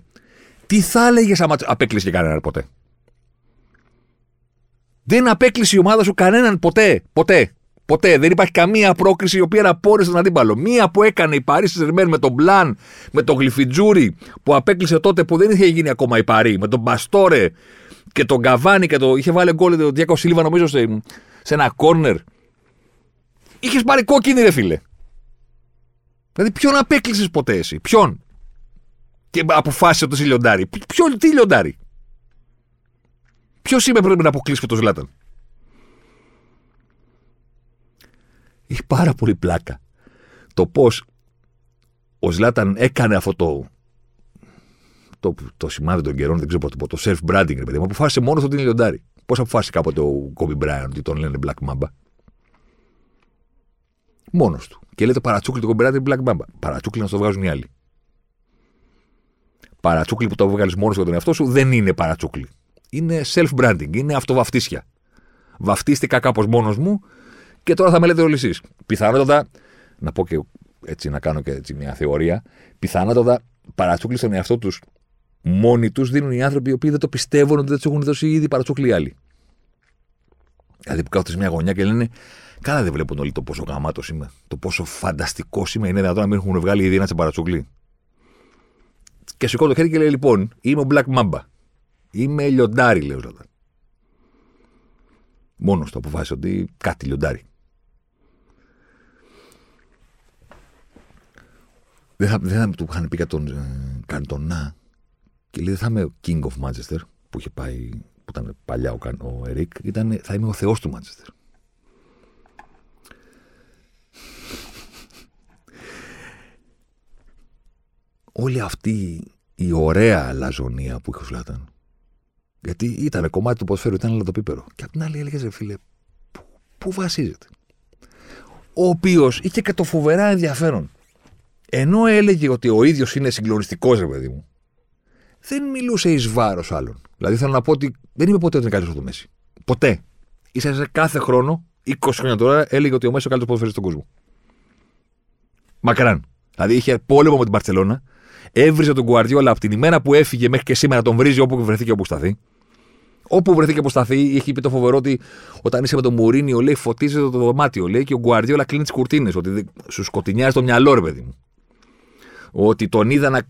τι θα έλεγες άμα απέκλεισε κανέναν ποτέ; Δεν απέκλεισε η ομάδα σου κανέναν ποτέ. Ποτέ. Ποτέ. Δεν υπάρχει καμία πρόκριση η οποία να πόρεσε τον αντίπαλο. Μία που έκανε η Παρή Σερμέν με τον Μπλαν, με τον Γλυφιτζούρι που απέκλεισε τότε που δεν είχε γίνει ακόμα η Παρή, με τον Μπαστόρε και τον Καβάνι και το. είχε βάλει γκολ το Διάκο Σίλβα νομίζω σε, σε ένα κόρνερ. Είχες πάρει κόκκινη, ρε φίλε. Δηλαδή, ποιον απέκλεισες ποτέ εσύ, ποιον; Και αποφάσισε το λιοντάρι. Ποιον, τι λιοντάρι; Ποιος είμαι πρέπει να αποκλείσει και το Ζλάταν; Έχει πάρα πολύ πλάκα το πώς ο Ζλάταν έκανε αυτό το. Το, το σημάδι των καιρών, δεν ξέρω πώς το self-branding, ρε παιδί μου. Αποφάσισε μόνος ότι είναι λιοντάρι. Πώς αποφάσισε κάποτε ο Κόμπι Μπράιν ότι τον λένε Black Mamba; Μόνος του. Και λέει το παρατσούκλι του Κόμπι Μπράιν είναι Black Mamba. Παρατσούκλι να το βγάζουν οι άλλοι. Παρατσούκλι που το βγάλεις μόνος για τον εαυτό σου δεν είναι παρατσούκλι. Είναι self-branding, είναι αυτοβαφτίσια. Βαφτίστηκα κάπως μόνος μου και τώρα θα με λέτε όλοι εσεί. Πιθανότατα, να πω και έτσι, να κάνω και έτσι μια θεωρία, πιθανότατα παρατσούκλι στον εαυτό τους μόνοι τους δίνουν οι άνθρωποι οι οποίοι δεν το πιστεύουν ότι δεν τους έχουν δώσει ήδη παρατσούκλι άλλοι. Δηλαδή που κάθονται σε μια γωνιά και λένε, Καλά δεν βλέπουν όλοι το πόσο γαμάτος είμαι, το πόσο φανταστικός είμαι. Είναι δυνατόν να μην έχουν βγάλει ήδη ένα παρατσούκλι. Και σηκώ το χέρι και λέει: Λοιπόν, είμαι ο Black Mamba. Είμαι λιοντάρι, λέει ο Ζαντάν. Μόνος του αποφάσισε ότι κάτι λιοντάρι. Δεν θα, δεν θα του είχαν πει για τον ε, Καντονά. Και λέει: Δεν θα είμαι ο King of Manchester που είχε πάει, που ήταν παλιά ο, ο Ερικ. Ήταν, θα είμαι ο Θεός του Manchester. Όλη αυτή η ωραία λαζονία που είχε ο Σλάταν γιατί ήταν κομμάτι του ποδοσφαίρου, ήταν λαδοπίπερο. Και απ' την άλλη έλεγες, ρε φίλε, πού, πού βασίζεται; Ο οποίος είχε και το φοβερά ενδιαφέρον. Ενώ έλεγε ότι ο ίδιος είναι συγκλονιστικός, ρε παιδί μου, δεν μιλούσε εις βάρος άλλων. Δηλαδή θέλω να πω ότι δεν είμαι ποτέ ότι είναι καλύτερο στο Μέση. Ποτέ. σα σε κάθε χρόνο, 20 χρόνια τώρα, έλεγε ότι ο Μέση είναι ο καλύτερος ποδοσφαίρι στον κόσμο. Μακράν. Δηλαδή είχε πόλεμο με την Παρσελώνα, έβριζε τον Γκουαρδιόλα από την ημέρα που έφυγε μέχρι και σήμερα τον βρίζει όπου βρεθεί και όπου σταθεί. Όπου βρεθεί και αποσταθεί, έχει πει το φοβερό ότι όταν είσαι με τον Μουρίνιο, λέει φωτίζεται το δωμάτιο, λέει και ο Γκουαρδιόλα κλείνει τις κουρτίνες. Ότι σου σκοτεινιάζει το μυαλό, ρε παιδί μου. Ότι τον είδα να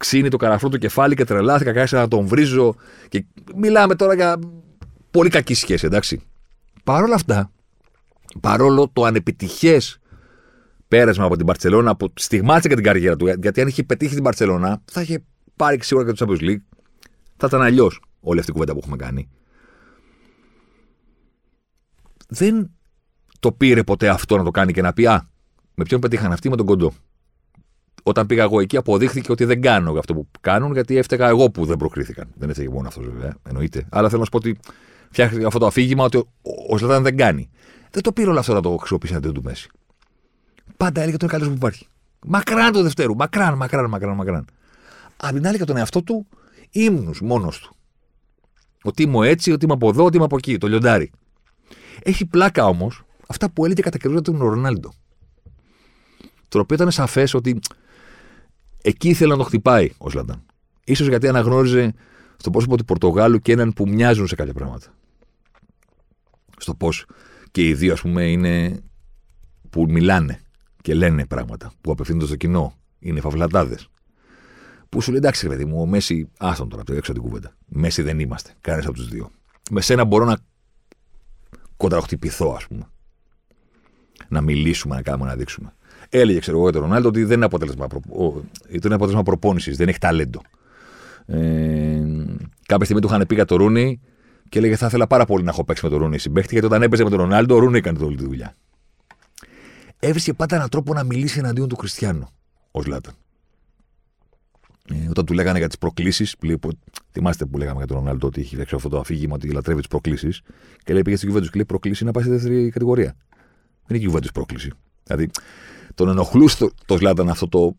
ξύνει το καραφρό του κεφάλι και τρελάθηκα, κάθισα να τον βρίζω. Και μιλάμε τώρα για πολύ κακή σχέση, εντάξει. Παρ' όλα αυτά, παρόλο το ανεπιτυχές πέρασμα από την Παρσελώνα, που στιγμάτισε και την καριέρα του, γιατί αν είχε πετύχει την Παρσελώνα, θα είχε πάρει σίγουρα και το Champions League. Θα ήταν αλλιώς όλη αυτή η κουβέντα που έχουμε κάνει. Δεν το πήρε ποτέ αυτό να το κάνει και να πει Α, με ποιον πετύχαν αυτοί με τον κοντό. Όταν πήγα εγώ εκεί, αποδείχθηκε ότι δεν κάνω αυτό που κάνουν, γιατί έφταιγα εγώ που δεν προκρίθηκαν. Δεν έφταιγε μόνο αυτός, βέβαια, εννοείται. Αλλά θέλω να σου πω ότι φτιάχνει αυτό το αφήγημα ότι ο Σλατάν δεν κάνει. Δεν το πήρε όλο αυτό να το χρησιμοποιήσει αντί του Μέση. Πάντα έλεγε ότι είναι καλύτερος που υπάρχει. Μακράν το Δευτέρου. Μακράν, μακράν, μακράν, μακράν. Απ' την άλλη για τον εαυτό του, ύμνου μόνος του. Ότι είμαι έτσι, ότι είμαι από εδώ, ότι είμαι από εκεί. Το λιοντάρι. Έχει πλάκα όμως αυτά που έλεγε κατά καιρού τον Ρονάλντο. Το οποίο ήταν σαφές ότι εκεί ήθελε να το χτυπάει ο Σλαντάν. σω γιατί αναγνώριζε στο πρόσωπο του Πορτογάλου και έναν που μοιάζουν σε κάποια πράγματα. Στο πώς και οι δύο, ας πούμε, είναι που μιλάνε και λένε πράγματα, που απευθύνονται στο κοινό. Είναι φαυλατάδες. Που σου λέει εντάξει, παιδί μου, ο Μέση, άστον τώρα, έξω την κουβέντα. Μέση δεν είμαστε, κανένας από τους δύο. Με σένα μπορώ να κοντραχτυπηθώ, ας πούμε. Να μιλήσουμε, να κάνουμε, να δείξουμε. Έλεγε, ξέρω εγώ, για τον Ρονάλντο ότι δεν είναι αποτέλεσμα, προ... είναι αποτέλεσμα προπόνησης, δεν έχει ταλέντο. Ε, κάποια στιγμή του είχαν πει για το Ρούνι και έλεγε θα ήθελα πάρα πολύ να έχω παίξει με τον Ρούνι συμπέχτη, γιατί όταν έπαιζε με τον Ρονάλντο, ο Ρούνι έκανε όλη τη δουλειά. Έβρισκε πάντα έναν τρόπο να μιλήσει εναντίον του Χριστιανού, ο Λάταν. ε, όταν του λέγανε για τις προκλήσεις. Θυμάστε που λέγαμε για τον Ρονάλντο ότι έχει φτιάξει αυτό το αφήγημα ότι λατρεύει τις προκλήσεις. Και λέει πήγε στην Juventus και λέει προκλήσει να πάει στη δεύτερη κατηγορία. Δεν είναι Juventus πρόκληση. Δηλαδή τον ενοχλούσε το, το αυτό το,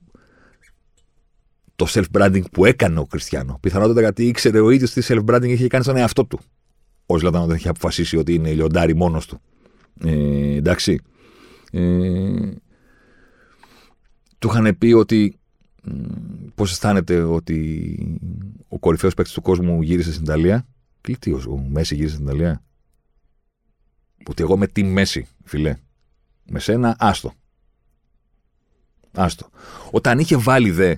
το self-branding που έκανε ο Κριστιανό. Πιθανότατα γιατί ήξερε ο ίδιος τι self-branding είχε κάνει στον εαυτό του. Ο Ζλάταν δεν είχε αποφασίσει ότι είναι λιοντάρι μόνος του. Ε, εντάξει. Ε, του είχαν πει ότι πώς αισθάνεται ότι ο κορυφαίος παίκτης του κόσμου γύρισε στην Ιταλία. Τι, ο Μέση γύρισε στην Ιταλία. Ότι εγώ με τι Μέση, φιλέ. Με σένα, άστο. Άστο. Όταν είχε βάλει δε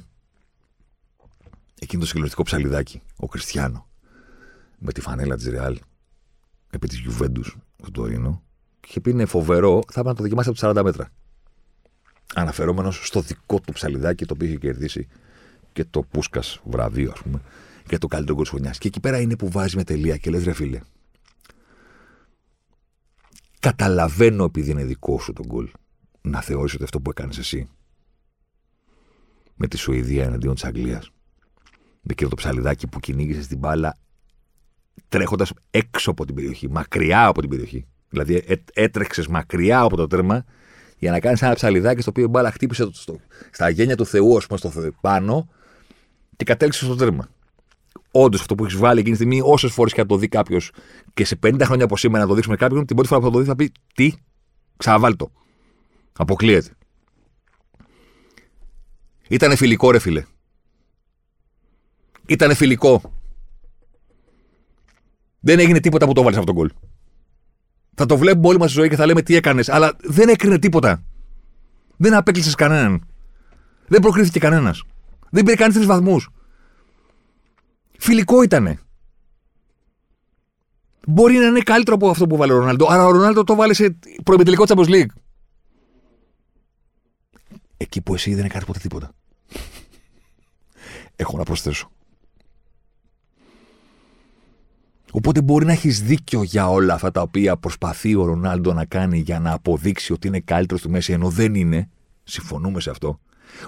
εκείνο το συγκλονιστικό ψαλιδάκι, ο Κριστιανό, με τη φανέλα της Ρεάλ, επί της Γιουβέντους στο Τωρίνο, είχε πει είναι φοβερό, θα έπρεπε να το δοκιμάσει από τις 40 μέτρα. Αναφερόμενος στο δικό του ψαλιδάκι, το οποίο είχε κερδίσει και το Πούσκας βραβείο, ας πούμε, και το καλύτερο γκολ χρονιάς. Και εκεί πέρα είναι που βάζει με τελεία και λες, ρε φίλε, καταλαβαίνω επειδή είναι δικό σου το γκολ να θεωρήσει ότι αυτό που έκανες εσύ με τη Σουηδία εναντίον της Αγγλίας. Με εκείνο το ψαλιδάκι που κυνήγησε την μπάλα τρέχοντας έξω από την περιοχή, μακριά από την περιοχή. Δηλαδή έ, έτρεξες μακριά από το τέρμα για να κάνεις ένα ψαλιδάκι στο οποίο η μπάλα χτύπησε στο, στα γένια του Θεού, ας πούμε, στο πάνω και κατέληξε στο τέρμα. Όντως αυτό που έχεις βάλει εκείνη τη στιγμή, όσες φορές και να το δει κάποιος και σε 50 χρόνια από σήμερα να το δείξουμε κάποιον, την πρώτη φορά που θα το δει θα πει Τι, ξαναβάλει Αποκλείεται. Ήτανε φιλικό, ρε φίλε. Ήτανε φιλικό. Δεν έγινε τίποτα που το βάλεις αυτό το γκολ. Θα το βλέπουμε όλη μας τη ζωή και θα λέμε τι έκανες, αλλά δεν έκρινε τίποτα. Δεν απέκλεισες κανέναν. Δεν προκρίθηκε κανένας. Δεν πήρε κανείς τρεις βαθμούς. Φιλικό ήτανε. Μπορεί να είναι καλύτερο από αυτό που βάλε ο Ρονάλντο, αλλά ο Ρονάλντο το βάλε σε προημιτελικό Champions League. Εκεί που εσύ δεν έκανε ποτέ τίποτα. Έχω να προσθέσω. Οπότε μπορεί να έχεις δίκιο για όλα αυτά τα οποία προσπαθεί ο Ρονάλντο να κάνει για να αποδείξει ότι είναι καλύτερος του Μέση, ενώ δεν είναι. Συμφωνούμε σε αυτό.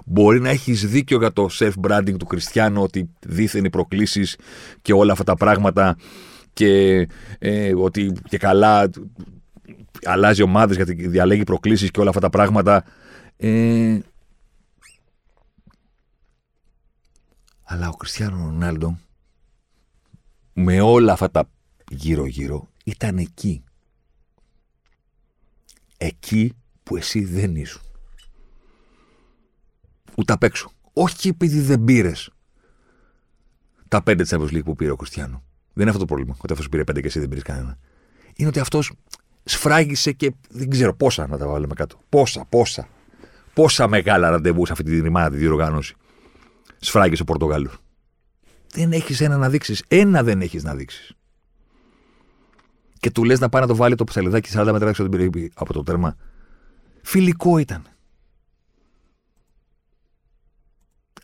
Μπορεί να έχεις δίκιο για το self-branding του Κριστιανού, ότι δίθεν οι προκλήσεις και όλα αυτά τα πράγματα και ε, ότι και καλά αλλάζει ομάδες γιατί διαλέγει προκλήσεις και όλα αυτά τα πράγματα. Ε, αλλά ο Κριστιανό Ρονάλντο με όλα αυτά τα γύρω-γύρω ήταν εκεί. Εκεί που εσύ δεν ήσουν. Ούτε απ' έξω. Όχι επειδή δεν πήρες τα πέντε τη Champions που πήρε ο Κριστιανό. Δεν είναι αυτό το πρόβλημα. Ότι αυτός πήρε πέντε και εσύ δεν πήρες κανένα. Είναι ότι αυτός σφράγισε και δεν ξέρω πόσα να τα βάλουμε κάτω. Πόσα, πόσα. Πόσα μεγάλα ραντεβού σε αυτή τη ρημάδα τη διοργάνωση. Σφράγισε ο Πορτογάλου. Δεν έχεις ένα να δείξεις. Ένα δεν έχεις να δείξεις. Και του λες να πάει να το βάλει το ψαλιδάκι 40 μέτρα έξω από την περιοχή από το τέρμα. Φιλικό ήταν.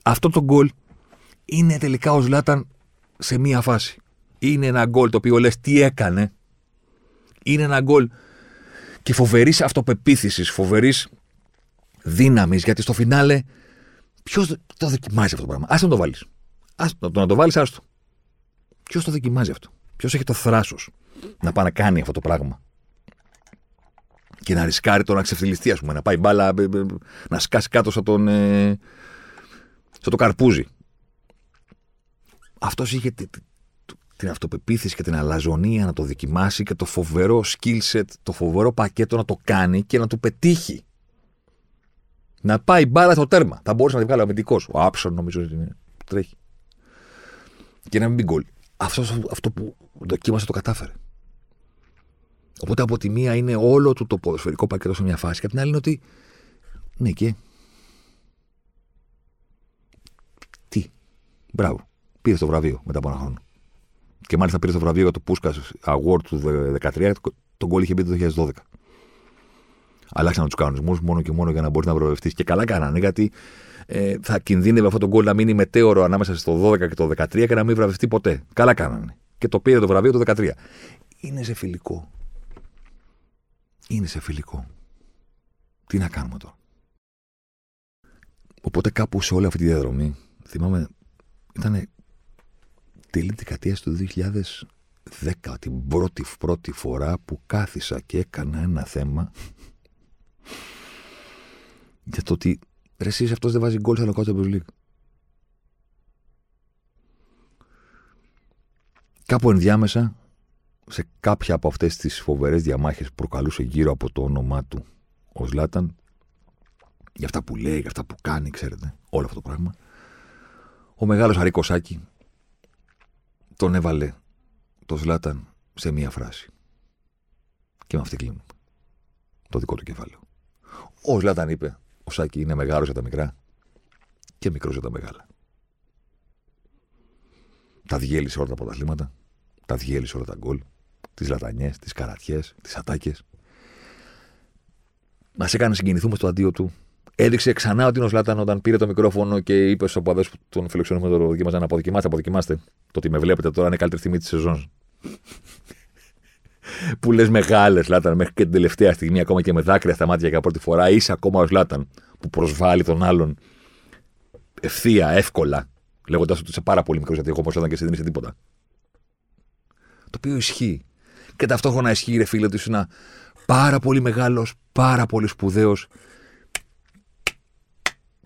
Αυτό το γκολ είναι τελικά ο Ζλάταν σε μία φάση. Είναι ένα γκολ το οποίο λες τι έκανε. Είναι ένα γκολ και φοβερής αυτοπεποίθησης, φοβερής δύναμης, γιατί στο φινάλε ποιος το δοκιμάζει αυτό το πράγμα; Ας να το βάλεις. Ας, το, να το βάλεις άστο. Ποιος το δοκιμάζει αυτό; Ποιος έχει το θράσος να πάει να κάνει αυτό το πράγμα; Και να ρισκάρει το να ξεφτυλιστεί, ας πούμε, να πάει μπάλα, να σκάσει κάτω σαν τον, ε, στο το καρπούζι. Αυτός είχε την αυτοπεποίθηση και την αλαζονία να το δοκιμάσει και το φοβερό skill set, το φοβερό πακέτο να το κάνει και να το πετύχει. Να πάει μπάλα στο τέρμα. Θα μπορούσε να τη βγάλει ο αμυντικός. Ο Άψον νομίζω ότι είναι. Τρέχει. Και να μην μπει γκολ. Αυτός, αυτό που δοκίμασε το κατάφερε. Οπότε από τη μία είναι όλο του το ποδοσφαιρικό πακέτο σε μια φάση και από την άλλη είναι ότι. Ναι, και Μπράβο. Πήρε το βραβείο μετά από ένα χρόνο. Και μάλιστα πήρε το βραβείο για το Πούσκας Award του 2013. Τον κόλλη είχε μπει το 2012. Αλλάξαν τους κανονισμούς μόνο και μόνο για να μπορείς να βραβευτεί. Και καλά κάνανε, γιατί ε, θα κινδύνευε αυτό το γκολ να μείνει μετέωρο ανάμεσα στο 12 και το 13 και να μην βραβευτεί ποτέ. Καλά κάνανε. Και το πήρε το βραβείο το 13. Είναι σε φιλικό. Είναι σε φιλικό. Τι να κάνουμε τώρα. Οπότε κάπου σε όλη αυτή τη διαδρομή θυμάμαι Ήταν τέλη δεκαετίας του 2010, την πρώτη, πρώτη φορά που κάθισα και έκανα ένα θέμα για το ότι ρε εσείς αυτός δεν βάζει γκολ σε λοκό Champions League. Κάπου ενδιάμεσα, σε κάποια από αυτές τις φοβερές διαμάχες που προκαλούσε γύρω από το όνομά του ο Ζλάταν, για αυτά που λέει, για αυτά που κάνει, ξέρετε, όλο αυτό το πράγμα, ο μεγάλος Αρίκοσάκη τον έβαλε το Ζλάταν σε μία φράση. Και με αυτή κλείνουμε. Το δικό του κεφάλαιο. Ο Ζλάταν είπε, ο Σάκη είναι μεγάλος για τα μικρά και μικρός για τα μεγάλα. Τα διέλυσε όλα τα πρωταθλήματα, τα διέλυσε όλα τα γκολ, τις λατανιές, τις καρατιές, τις ατάκες. Μας έκανε να συγκινηθούμε στο αντίο του. Έδειξε ξανά ότι είναι ο Σλάταν όταν πήρε το μικρόφωνο και είπε στους οπαδέ που τον φιλοξενούμε το δοκιμάζαν να αποδοκιμάστε, αποδοκιμάστε. Το ότι με βλέπετε τώρα είναι η καλύτερη στιγμή της σεζόν. Που λες μεγάλε Λάταν μέχρι και την τελευταία στιγμή, ακόμα και με δάκρυα στα μάτια για πρώτη φορά, είσαι ακόμα ο Λάταν που προσβάλλει τον άλλον ευθεία, εύκολα, λέγοντας ότι είσαι πάρα πολύ μικρός γιατί εγώ όπω και εσύ δεν είσαι τίποτα. Το οποίο ισχύει. Και ταυτόχρονα ισχύει, ρε φίλε, ότι είσαι πάρα πολύ μεγάλος, πάρα πολύ σπουδαίος.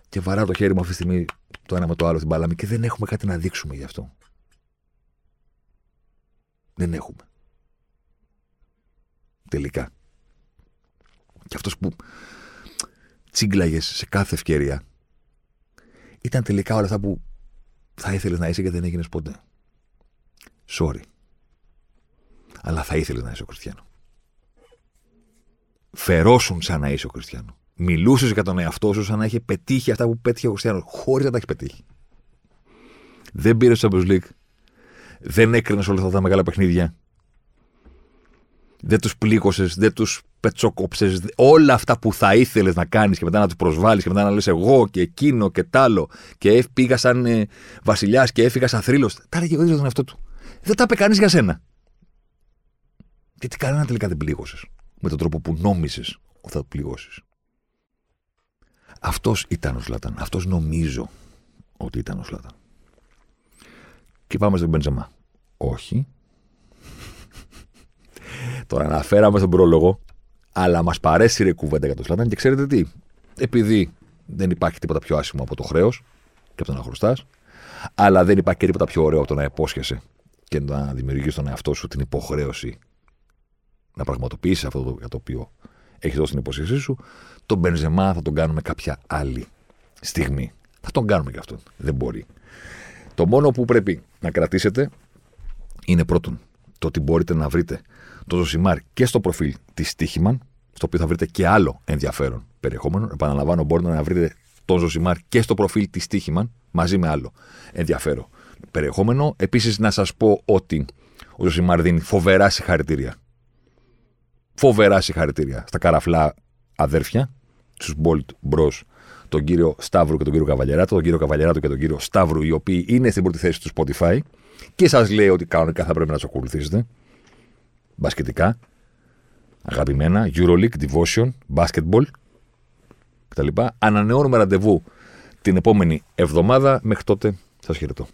Και βαρά το χέρι μου αυτή τη στιγμή το ένα με το άλλο στην παλάμη και δεν έχουμε κάτι να δείξουμε γι' αυτό. Δεν έχουμε. Τελικά. Και αυτός που τσίγκλαγες σε κάθε ευκαιρία ήταν τελικά όλα αυτά που θα ήθελες να είσαι και δεν έγινες ποτέ. Sorry. Αλλά θα ήθελες να είσαι ο Κριστιανό. Φερόσουν σαν να είσαι ο Κριστιανό. Μιλούσες για τον εαυτό σου σαν να είχε πετύχει αυτά που πέτυχε ο Κριστιανό, χωρίς να τα έχει πετύχει. Δεν πήρες το Champions League. Δεν έκρινες όλα αυτά τα μεγάλα παιχνίδια. Δεν τους πλήκωσε, δεν τους πετσοκόψε. Όλα αυτά που θα ήθελες να κάνεις και μετά να τους προσβάλλεις και μετά να λες εγώ και εκείνο και τ' άλλο. Και πήγα σαν ε, βασιλιάς και έφυγα σαν θρύλος. Τα έλεγε ο ίδιος τον εαυτό του. Δεν τα είπε κανείς για σένα. Γιατί κανένα τελικά δεν πλήγωσες με τον τρόπο που νόμιζες ότι θα το πληγώσεις. Αυτός ήταν ο Σλάταν. Αυτός νομίζω ότι ήταν ο Σλάταν. Και πάμε στον Μπεντζεμά. Όχι. Τον αναφέραμε στον πρόλογο, αλλά μας παρέσει ρε κουβέντα για τον Σλάταν και ξέρετε τι. Επειδή δεν υπάρχει τίποτα πιο άσχημο από το χρέος και από το να χρωστάς, αλλά δεν υπάρχει και τίποτα πιο ωραίο από το να υπόσχεσαι και να δημιουργείς στον εαυτό σου την υποχρέωση να πραγματοποιήσεις αυτό για το οποίο έχεις δώσει την υπόσχεσή σου, τον Μπενζεμά θα τον κάνουμε κάποια άλλη στιγμή. Θα τον κάνουμε και αυτόν. Δεν μπορεί. Το μόνο που πρέπει να κρατήσετε είναι πρώτον το ότι μπορείτε να βρείτε το Ζωσιμάρ και στο προφίλ της Stoiximan, στο οποίο θα βρείτε και άλλο ενδιαφέρον περιεχόμενο. Επαναλαμβάνω, μπορείτε να βρείτε τον Ζωσιμάρ και στο προφίλ της Stoiximan, μαζί με άλλο ενδιαφέρον περιεχόμενο. Επίσης, να σας πω ότι ο Ζωσιμάρ δίνει φοβερά συγχαρητήρια. Φοβερά συγχαρητήρια στα καραφλά αδέρφια, στους Bolt Bros, τον κύριο Σταύρου και τον κύριο Καβαλιεράτο, τον κύριο Καβαλιεράτο και τον κύριο Σταύρου, οι οποίοι είναι στην πρώτη θέση του Spotify και σας λέει ότι κανονικά θα πρέπει να τους ακολουθήσετε. Μπασκετικά, αγαπημένα, Euroleague, Devotion, Basketball κτλ. Ανανεώνουμε ραντεβού την επόμενη εβδομάδα. Μέχρι τότε, σας χαιρετώ.